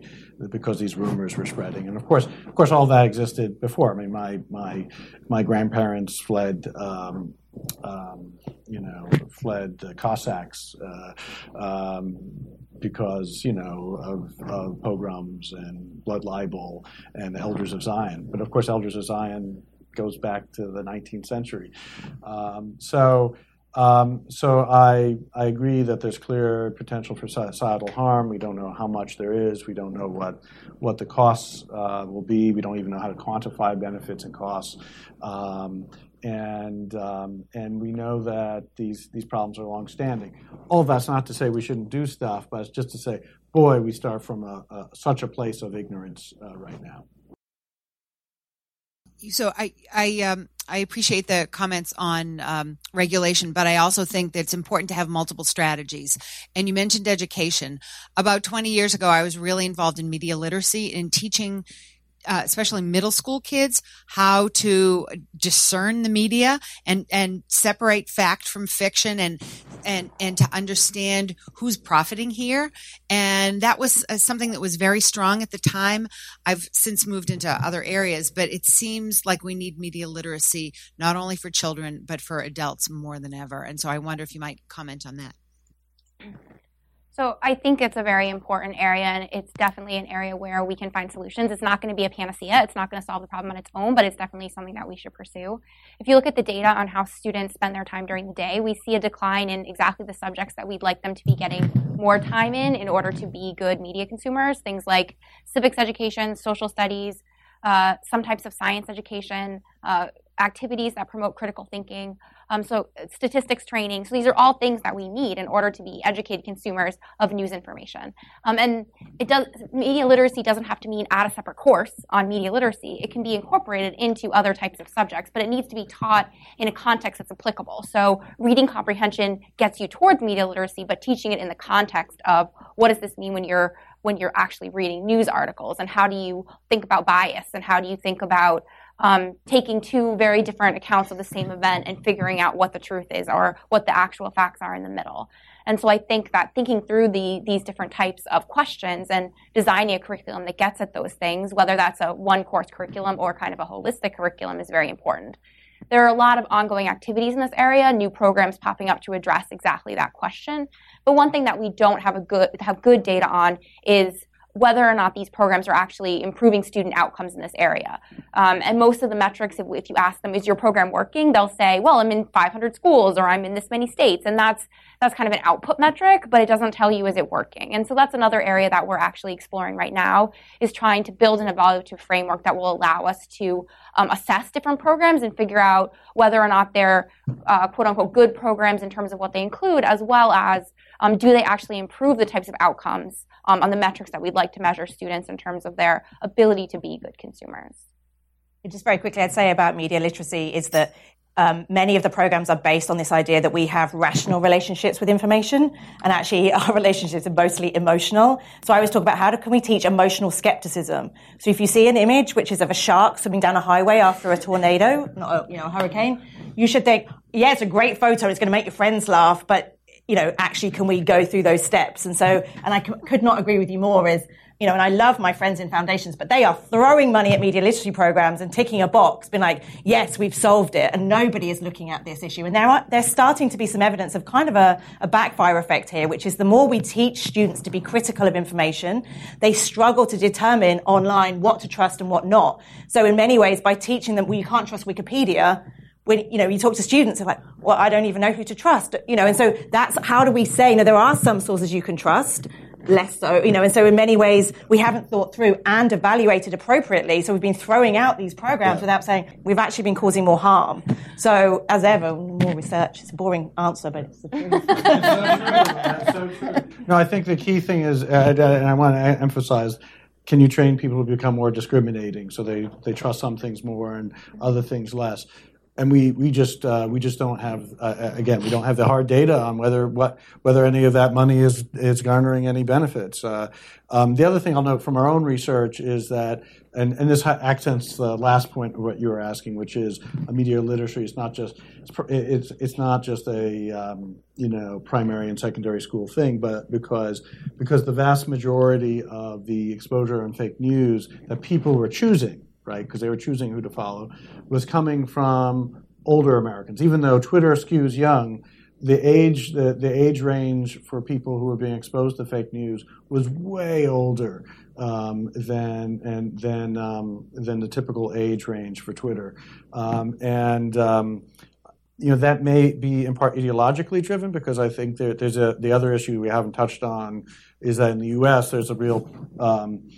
because these rumors were spreading. And of course, of course, all that existed before. I mean, my my my grandparents fled. Um, um, you know, fled the Cossacks uh, um, because you know of, of, pogroms and blood libel and the Elders of Zion. But of course, Elders of Zion goes back to the 19th century. Um, so. Um, so I, I agree that there's clear potential for societal harm. We don't know how much there is. We don't know what what the costs uh, will be. We don't even know how to quantify benefits and costs. And um, and we know that these these problems are longstanding. All that's not to say we shouldn't do stuff, but it's just to say, boy, we start from a, a such a place of ignorance uh, right now. So I I um, I appreciate the comments on um, regulation, but I also think that it's important to have multiple strategies. And you mentioned education. About 20 years ago, I was really involved in media literacy and teaching uh, especially middle school kids, how to discern the media and and separate fact from fiction and and and to understand who's profiting here. And that was uh, something that was very strong at the time. I've since moved into other areas, but it seems like we need media literacy not only for children but for adults more than ever. And so I wonder if you might comment on that. So I think it's a very important area, and it's definitely an area where we can find solutions. It's not going to be a panacea. It's not going to solve the problem on its own, but it's definitely something that we should pursue. If you look at the data on how students spend their time during the day, we see a decline in exactly the subjects that we'd like them to be getting more time in in order to be good media consumers. Things like civics education, social studies, uh, some types of science education, uh, activities that promote critical thinking. Um, so statistics training. So these are all things that we need in order to be educated consumers of news information. Um, and it does media literacy doesn't have to mean add a separate course on media literacy. It can be incorporated into other types of subjects, but it needs to be taught in a context that's applicable. So reading comprehension gets you towards media literacy, but teaching it in the context of what does this mean when you're when you're actually reading news articles and how do you think about bias and how do you think about um, taking two very different accounts of the same event and figuring out what the truth is or what the actual facts are in the middle. And so I think that thinking through the, these different types of questions and designing a curriculum that gets at those things, whether that's a one course curriculum or kind of a holistic curriculum, is very important. There are a lot of ongoing activities in this area, new programs popping up to address exactly that question. But one thing that we don't have a good have good data on is whether or not these programs are actually improving student outcomes in this area. Um, and most of the metrics, if, if, you ask them, is your program working? They'll say, well, I'm in 500 schools or I'm in this many states. And that's, that's kind of an output metric, but it doesn't tell you, is it working? And so that's another area that we're actually exploring right now is trying to build an evaluative framework that will allow us to um, assess different programs and figure out whether or not they're uh, quote unquote good programs in terms of what they include, as well as um, do they actually improve the types of outcomes um, on the metrics that we'd like to measure students in terms of their ability to be good consumers. Just very quickly, I'd say about media literacy is that um, many of the programs are based on this idea that we have rational relationships with information, and actually our relationships are mostly emotional. So I always talk about how do, can we teach emotional skepticism. So if you see an image which is of a shark swimming down a highway after a tornado, not a, you know a hurricane, you should think, yeah, it's a great photo, it's going to make your friends laugh, but you know, actually, can we go through those steps? And so, and I c- could not agree with you more. Is you know, and I love my friends in foundations, but they are throwing money at media literacy programs and ticking a box, being like, yes, we've solved it. And nobody is looking at this issue. And there are, there's starting to be some evidence of kind of a, a backfire effect here, which is the more we teach students to be critical of information, they struggle to determine online what to trust and what not. So in many ways, by teaching them, well, you can't trust Wikipedia, when you know you talk to students, they're like, "Well, I don't even know who to trust," you know. And so that's how do we say, you know, there are some sources you can trust, less so, you know. And so in many ways, we haven't thought through and evaluated appropriately. So we've been throwing out these programs yeah. without saying we've actually been causing more harm. So as ever, more research. It's a boring answer, but it's the truth. so true. No, I think the key thing is, uh, and I want to emphasize can you train people to become more discriminating so they, they trust some things more and other things less and we we just uh, we just don't have uh, uh, again we don't have the hard data on whether what whether any of that money is is garnering any benefits. Uh, um, the other thing I'll note from our own research is that and, and this accents the last point of what you were asking, which is media literacy is not just it's it's not just a um, you know primary and secondary school thing, but because because the vast majority of the exposure on fake news that people were choosing right, because they were choosing who to follow, was coming from older Americans. Even though Twitter skews young, the age the, the age range for people who were being exposed to fake news was way older um, than and than um, than the typical age range for Twitter, um, and um, you know that may be in part ideologically driven because I think there, there's a the other issue we haven't touched on is that in the U.S. there's a real um,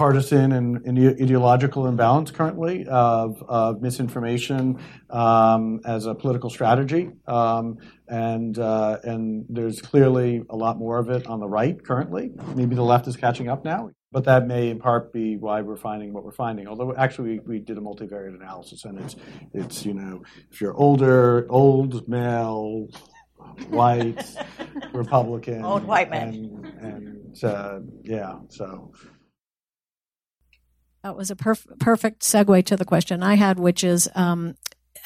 partisan and, and, ideological imbalance currently of, of misinformation um, as a political strategy, um, and uh, and there's clearly a lot more of it on the right currently. Maybe the left is catching up now, but that may in part be why we're finding what we're finding. Although actually we, we did a multivariate analysis, and it's it's you know if you're older, old male, white, Republican, old white man, and, and uh, yeah, so. That was a perf- perfect segue to the question I had, which is um,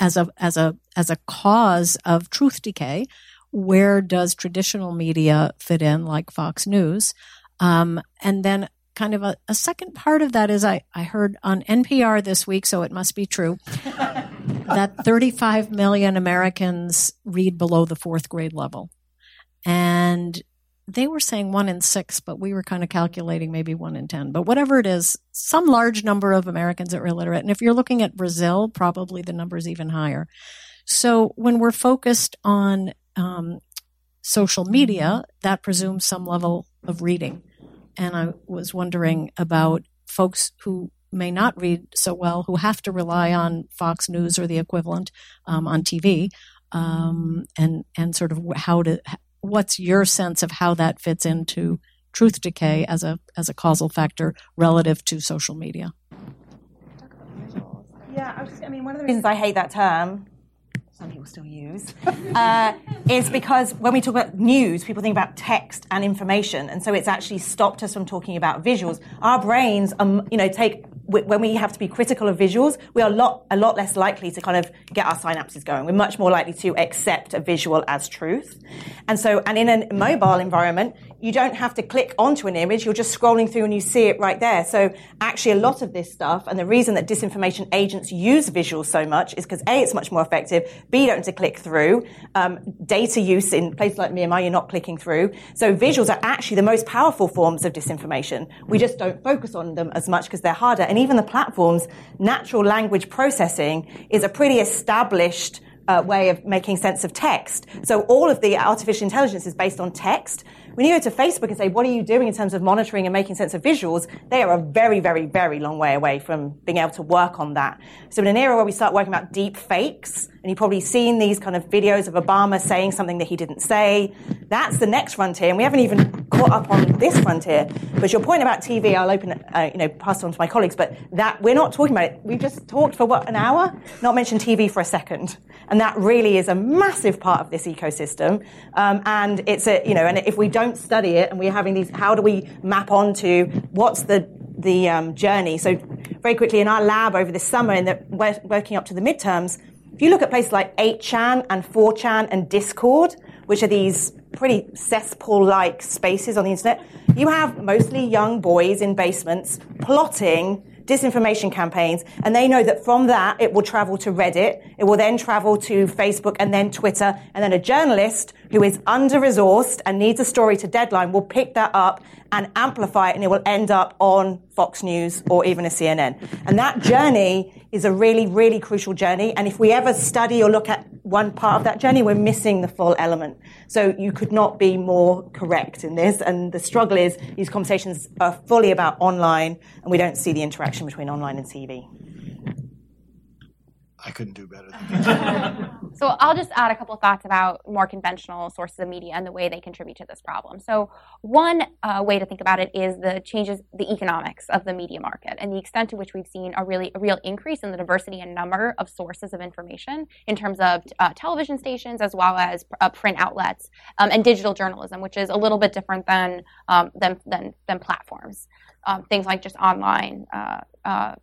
as a as a as a cause of truth decay, where does traditional media fit in, like Fox News? Um, and then, kind of a, a, second part of that is I, I heard on NPR this week, so it must be true, that 35 million Americans read below the fourth grade level. And they were saying one in six, but we were kind of calculating maybe one in 10. But whatever it is, some large number of Americans are illiterate. And if you're looking at Brazil, probably the number is even higher. So when we're focused on um, social media, that presumes some level of reading. And I was wondering about folks who may not read so well, who have to rely on Fox News or the equivalent um, on TV. um, and and sort of how to what's your sense of how that fits into truth decay as a as a causal factor relative to social media? Yeah, I, just, I mean, one of the reasons I hate that term some people still use, uh, is because when we talk about news, people think about text and information, and so it's actually stopped us from talking about visuals. Our brains, um, you know, take when we have to be critical of visuals, we are a lot, a lot less likely to kind of get our synapses going. We're much more likely to accept a visual as truth. And so, and in a mobile environment, you don't have to click onto an image. You're just scrolling through and you see it right there. So actually a lot of this stuff and the reason that disinformation agents use visuals so much is because A, it's much more effective. B, you don't have to click through. Um, data use in places like Myanmar, you're not clicking through. So visuals are actually the most powerful forms of disinformation. We just don't focus on them as much because they're harder. And even the platforms, natural language processing is a pretty established uh, way of making sense of text. So all of the artificial intelligence is based on text. When you go to Facebook and say, what are you doing in terms of monitoring and making sense of visuals, they are a very, very, very long way away from being able to work on that. So in an era where we start working about deep fakes, and you've probably seen these kind of videos of Obama saying something that he didn't say, that's the next frontier, and we haven't even caught up on this frontier. But your point about TV, I'll open, uh, you know, pass it on to my colleagues, but that we're not talking about it. We've just talked for what, an hour? Not mentioned TV for a second. And that really is a massive part of this ecosystem. Um, and it's a, you know, and if we don't study it and we're having these, how do we map onto what's the, the um, journey? So very quickly in our lab over this summer, in the, we're working up to the midterms, if you look at places like 8chan and 4chan and Discord, which are these pretty cesspool-like spaces on the internet, you have mostly young boys in basements plotting disinformation campaigns, and they know that from that it will travel to Reddit, it will then travel to Facebook and then Twitter, and then a journalist who is under resourced and needs a story to deadline will pick that up and amplify it, and it will end up on Fox News or even a CNN. And that journey is a really, really crucial journey. And if we ever study or look at one part of that journey, we're missing the full element. So you could not be more correct in this. And the struggle is these conversations are fully about online, and we don't see the interaction between online and TV. I couldn't do better so I'll just add a couple of thoughts about more conventional sources of media and the way they contribute to this problem. So one uh, way to think about it is the changes, the economics of the media market and the extent to which we've seen a really a real increase in the diversity and number of sources of information in terms of uh, television stations as well as uh, print outlets um, and digital journalism, which is a little bit different than um, than, than, than platforms. Um, things like just online uh, uh,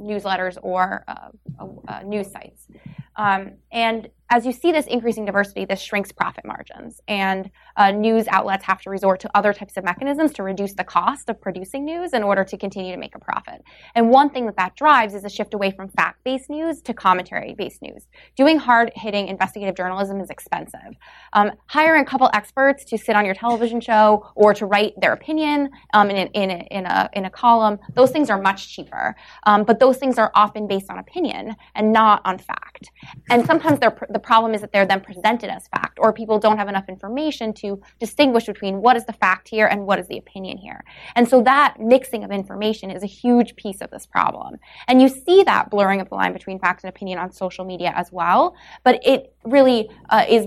newsletters or uh, uh, news sites. Um, and as you see this increasing diversity, this shrinks profit margins. And uh, news outlets have to resort to other types of mechanisms to reduce the cost of producing news in order to continue to make a profit. And one thing that that drives is a shift away from fact based news to commentary based news. Doing hard hitting investigative journalism is expensive. Um, hiring a couple experts to sit on your television show or to write their opinion um, in, in, a, in, a, in a column, those things are much cheaper. Um, but those things are often based on opinion and not on fact. And sometimes they're the problem is that they're then presented as fact, or people don't have enough information to distinguish between what is the fact here and what is the opinion here. And so that mixing of information is a huge piece of this problem. And you see that blurring of the line between fact and opinion on social media as well, but it really uh, is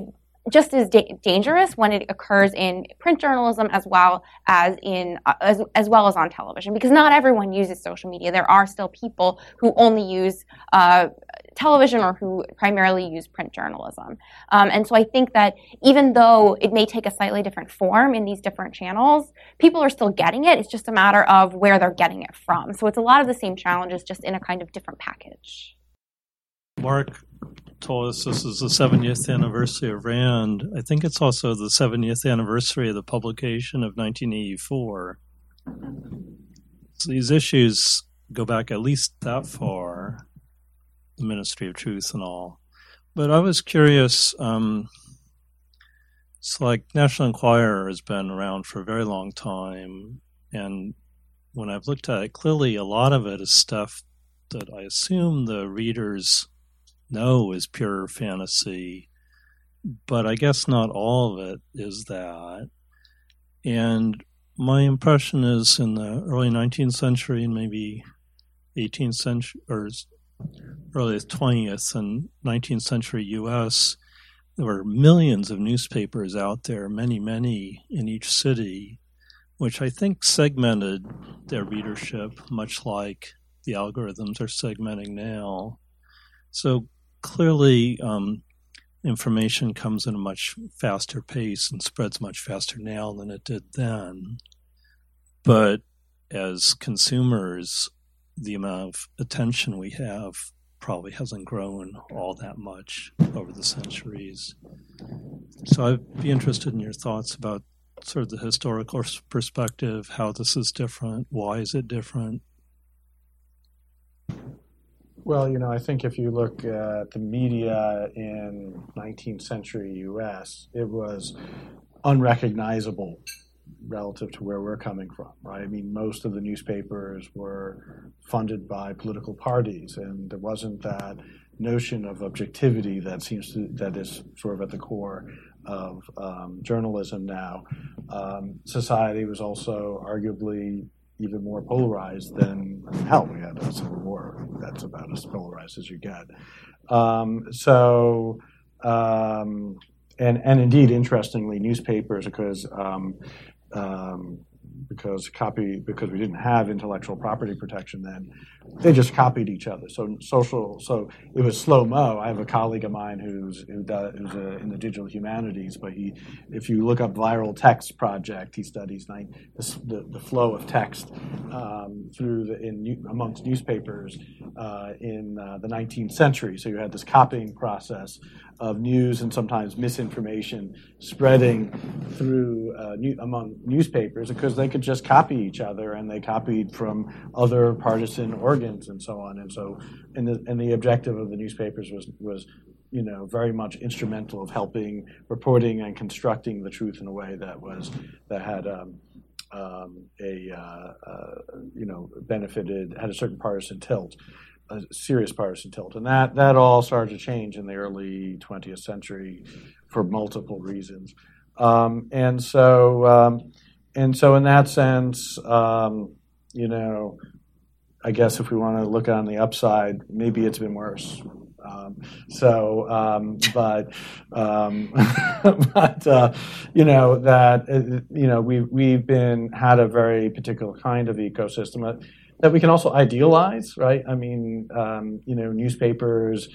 just as da- dangerous when it occurs in print journalism as well as in uh, as, as well as on television because not everyone uses social media there are still people who only use uh, television or who primarily use print journalism. Um, and so I think that even though it may take a slightly different form in these different channels, people are still getting it. It's just a matter of where they're getting it from. So it's a lot of the same challenges, just in a kind of different package. Mark told us this is the 70th anniversary of RAND. I think it's also the 70th anniversary of the publication of 1984. So these issues go back at least that far the Ministry of Truth and all. But I was curious. Um, it's like National Enquirer has been around for a very long time, and when I've looked at it, clearly a lot of it is stuff that I assume the readers know is pure fantasy, but I guess not all of it is that. And my impression is in the early 19th century and maybe 18th century or early 20th and 19th century U.S., there were millions of newspapers out there, many, many in each city, which I think segmented their readership, much like the algorithms are segmenting now. So clearly, um, information comes at a much faster pace and spreads much faster now than it did then. But as consumers, the amount of attention we have probably hasn't grown all that much over the centuries. So I'd be interested in your thoughts about sort of the historical perspective, how this is different, why is it different? Well, you know, I think if you look at the media in 19th century U.S., it was unrecognizable relative to where we're coming from, right? I mean, most of the newspapers were funded by political parties, and there wasn't that notion of objectivity that seems to that is sort of at the core of um, journalism now. Um, society was also arguably even more polarized than hell. We had a civil war that's about as polarized as you get. Um, so. Um, and, and indeed, interestingly, newspapers, because um, um, because copy because we didn't have intellectual property protection then they just copied each other. So social so it was slow mo i have a colleague of mine who's who does, who's a, in the digital humanities but he if you look up viral text project he studies nine, the, the, flow of text um, through the in amongst newspapers uh, in uh, the 19th century. So you had this copying process of news and sometimes misinformation spreading through uh, new, among newspapers because they could just copy each other and they copied from other partisan organs and so on. And so, and the, and the objective of the newspapers was was you know very much instrumental of helping reporting and constructing the truth in a way that was that had. Um, um, a uh, uh, you know benefited had a certain partisan tilt, a serious partisan tilt, and that that all started to change in the early 20th century for multiple reasons. Um, and so, um, and so, in that sense, um, you know, I guess if we want to look on the upside, maybe it's been worse. Um, so, um, but, um, but uh, you know that uh, you know we we've been had a very particular kind of ecosystem that we can also idealize, right? I mean, you know, newspapers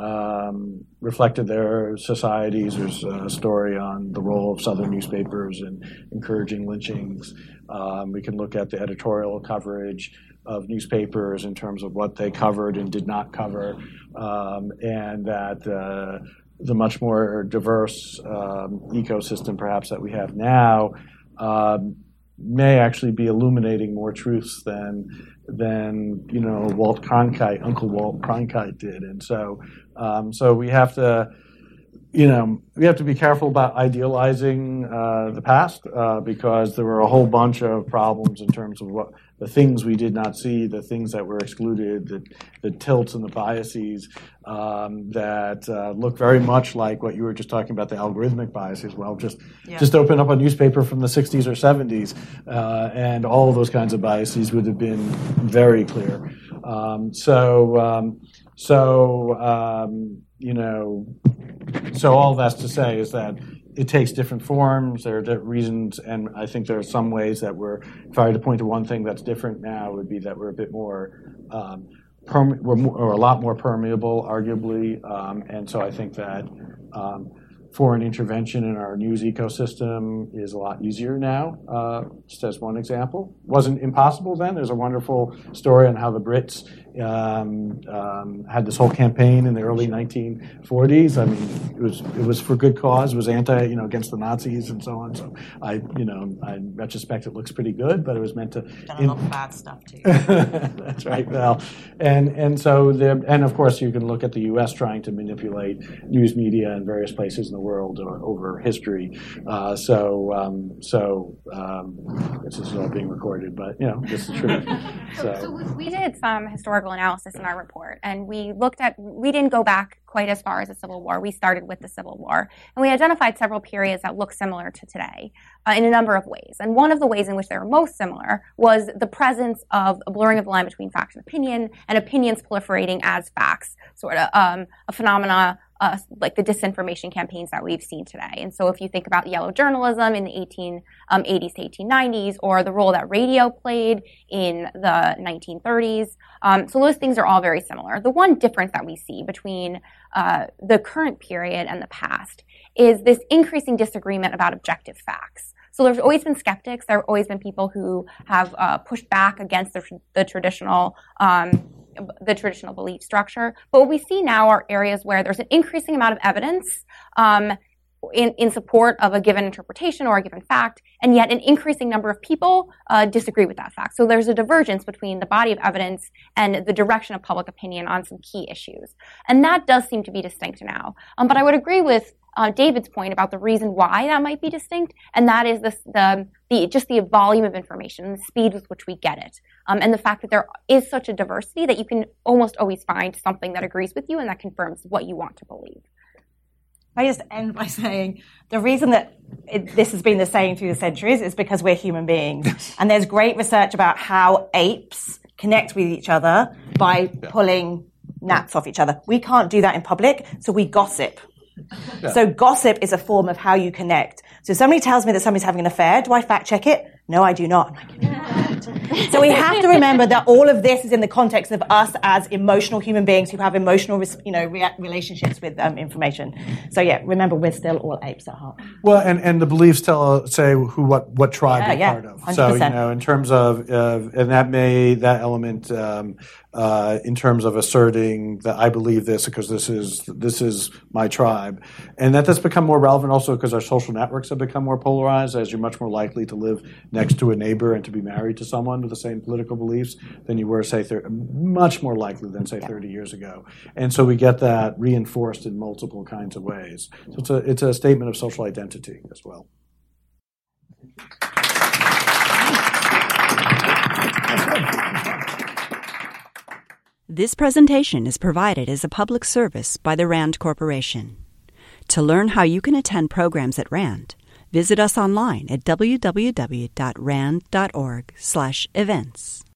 um, reflected their societies. There's a story on the role of Southern newspapers in encouraging lynchings. Um, we can look at the editorial coverage of newspapers in terms of what they covered and did not cover, um, and that uh, the much more diverse um, ecosystem, perhaps that we have now, um, may actually be illuminating more truths than than you know Walt Cronkite, Uncle Walt Cronkite did, and so um, so we have to you know we have to be careful about idealizing uh, the past uh, because there were a whole bunch of problems in terms of what the things we did not see, the things that were excluded, the, the tilts and the biases um, that uh, look very much like what you were just talking about, the algorithmic biases. Well, just yeah. just open up a newspaper from the 60s or 70s, uh, and all of those kinds of biases would have been very clear. Um, so, um, so um, you know, so all that's to say is that it takes different forms. There are different reasons, and I think there are some ways that we're. If I were to point to one thing that's different now, would be that we're a bit more. Um, perme- we're, more, we're, a lot more permeable, arguably, um, and so I think that um, foreign intervention in our news ecosystem is a lot easier now. Uh, just as one example, wasn't impossible then. There's a wonderful story on how the Brits um, um, had this whole campaign in the early 1940s. I mean, it was it was for good cause. It was anti, you know, against the Nazis and so on. So I, you know, in retrospect, it looks pretty good, but it was meant to. Done a lot of bad stuff too. That's right, Well, And and so there, and of course, you can look at the U.S. trying to manipulate news media in various places in the world over history. Uh, so um, so um, this is all being recorded, but you know, this is true. so, so we did some historical historical analysis in our report, and we looked at we didn't go back quite as far as the Civil War. We started with the Civil War, and we identified several periods that look similar to today uh, in a number of ways. And one of the ways in which they were most similar was the presence of a blurring of the line between fact and opinion, and opinions proliferating as facts, sort of um, a phenomena uh, like the disinformation campaigns that we've seen today. And so if you think about yellow journalism in the 1880s um, to 1890s, or the role that radio played in the 1930s, um, so those things are all very similar. The one difference that we see between uh, the current period and the past is this increasing disagreement about objective facts. So there's always been skeptics. There have always been people who have uh, pushed back against the, the traditional um, the traditional belief structure. But what we see now are areas where there's an increasing amount of evidence um, in, in support of a given interpretation or a given fact, and yet an increasing number of people uh, disagree with that fact. So there's a divergence between the body of evidence and the direction of public opinion on some key issues. And that does seem to be distinct now. Um, but I would agree with uh, David's point about the reason why that might be distinct, and that is the, the, the just the volume of information, the speed with which we get it, um, and the fact that there is such a diversity that you can almost always find something that agrees with you and that confirms what you want to believe. I just end by saying the reason that it, this has been the same through the centuries is because we're human beings, and there's great research about how apes connect with each other by pulling naps off each other. We can't do that in public, so we gossip. Yeah. So gossip is a form of how you connect. So if somebody tells me that somebody's having an affair, do I fact check it? No, I do not. Oh so we have to remember that all of this is in the context of us as emotional human beings who have emotional, you know, re- relationships with um, information. So yeah, remember we're still all apes at heart. Well, and, and the beliefs tell say who what what tribe yeah, you're yeah, part of. 100%. So you know, in terms of uh, and that may that element um, uh, in terms of asserting that I believe this because this is this is my tribe, and that that's become more relevant also because our social networks have become more polarized. As you're much more likely to live next to a neighbor and to be married to someone with the same political beliefs than you were say thir- much more likely than say 30 years ago, and so we get that reinforced in multiple kinds of ways. So it's a it's a statement of social identity as well. This presentation is provided as a public service by the RAND Corporation. To learn how you can attend programs at RAND, visit us online at www.rand.org/events.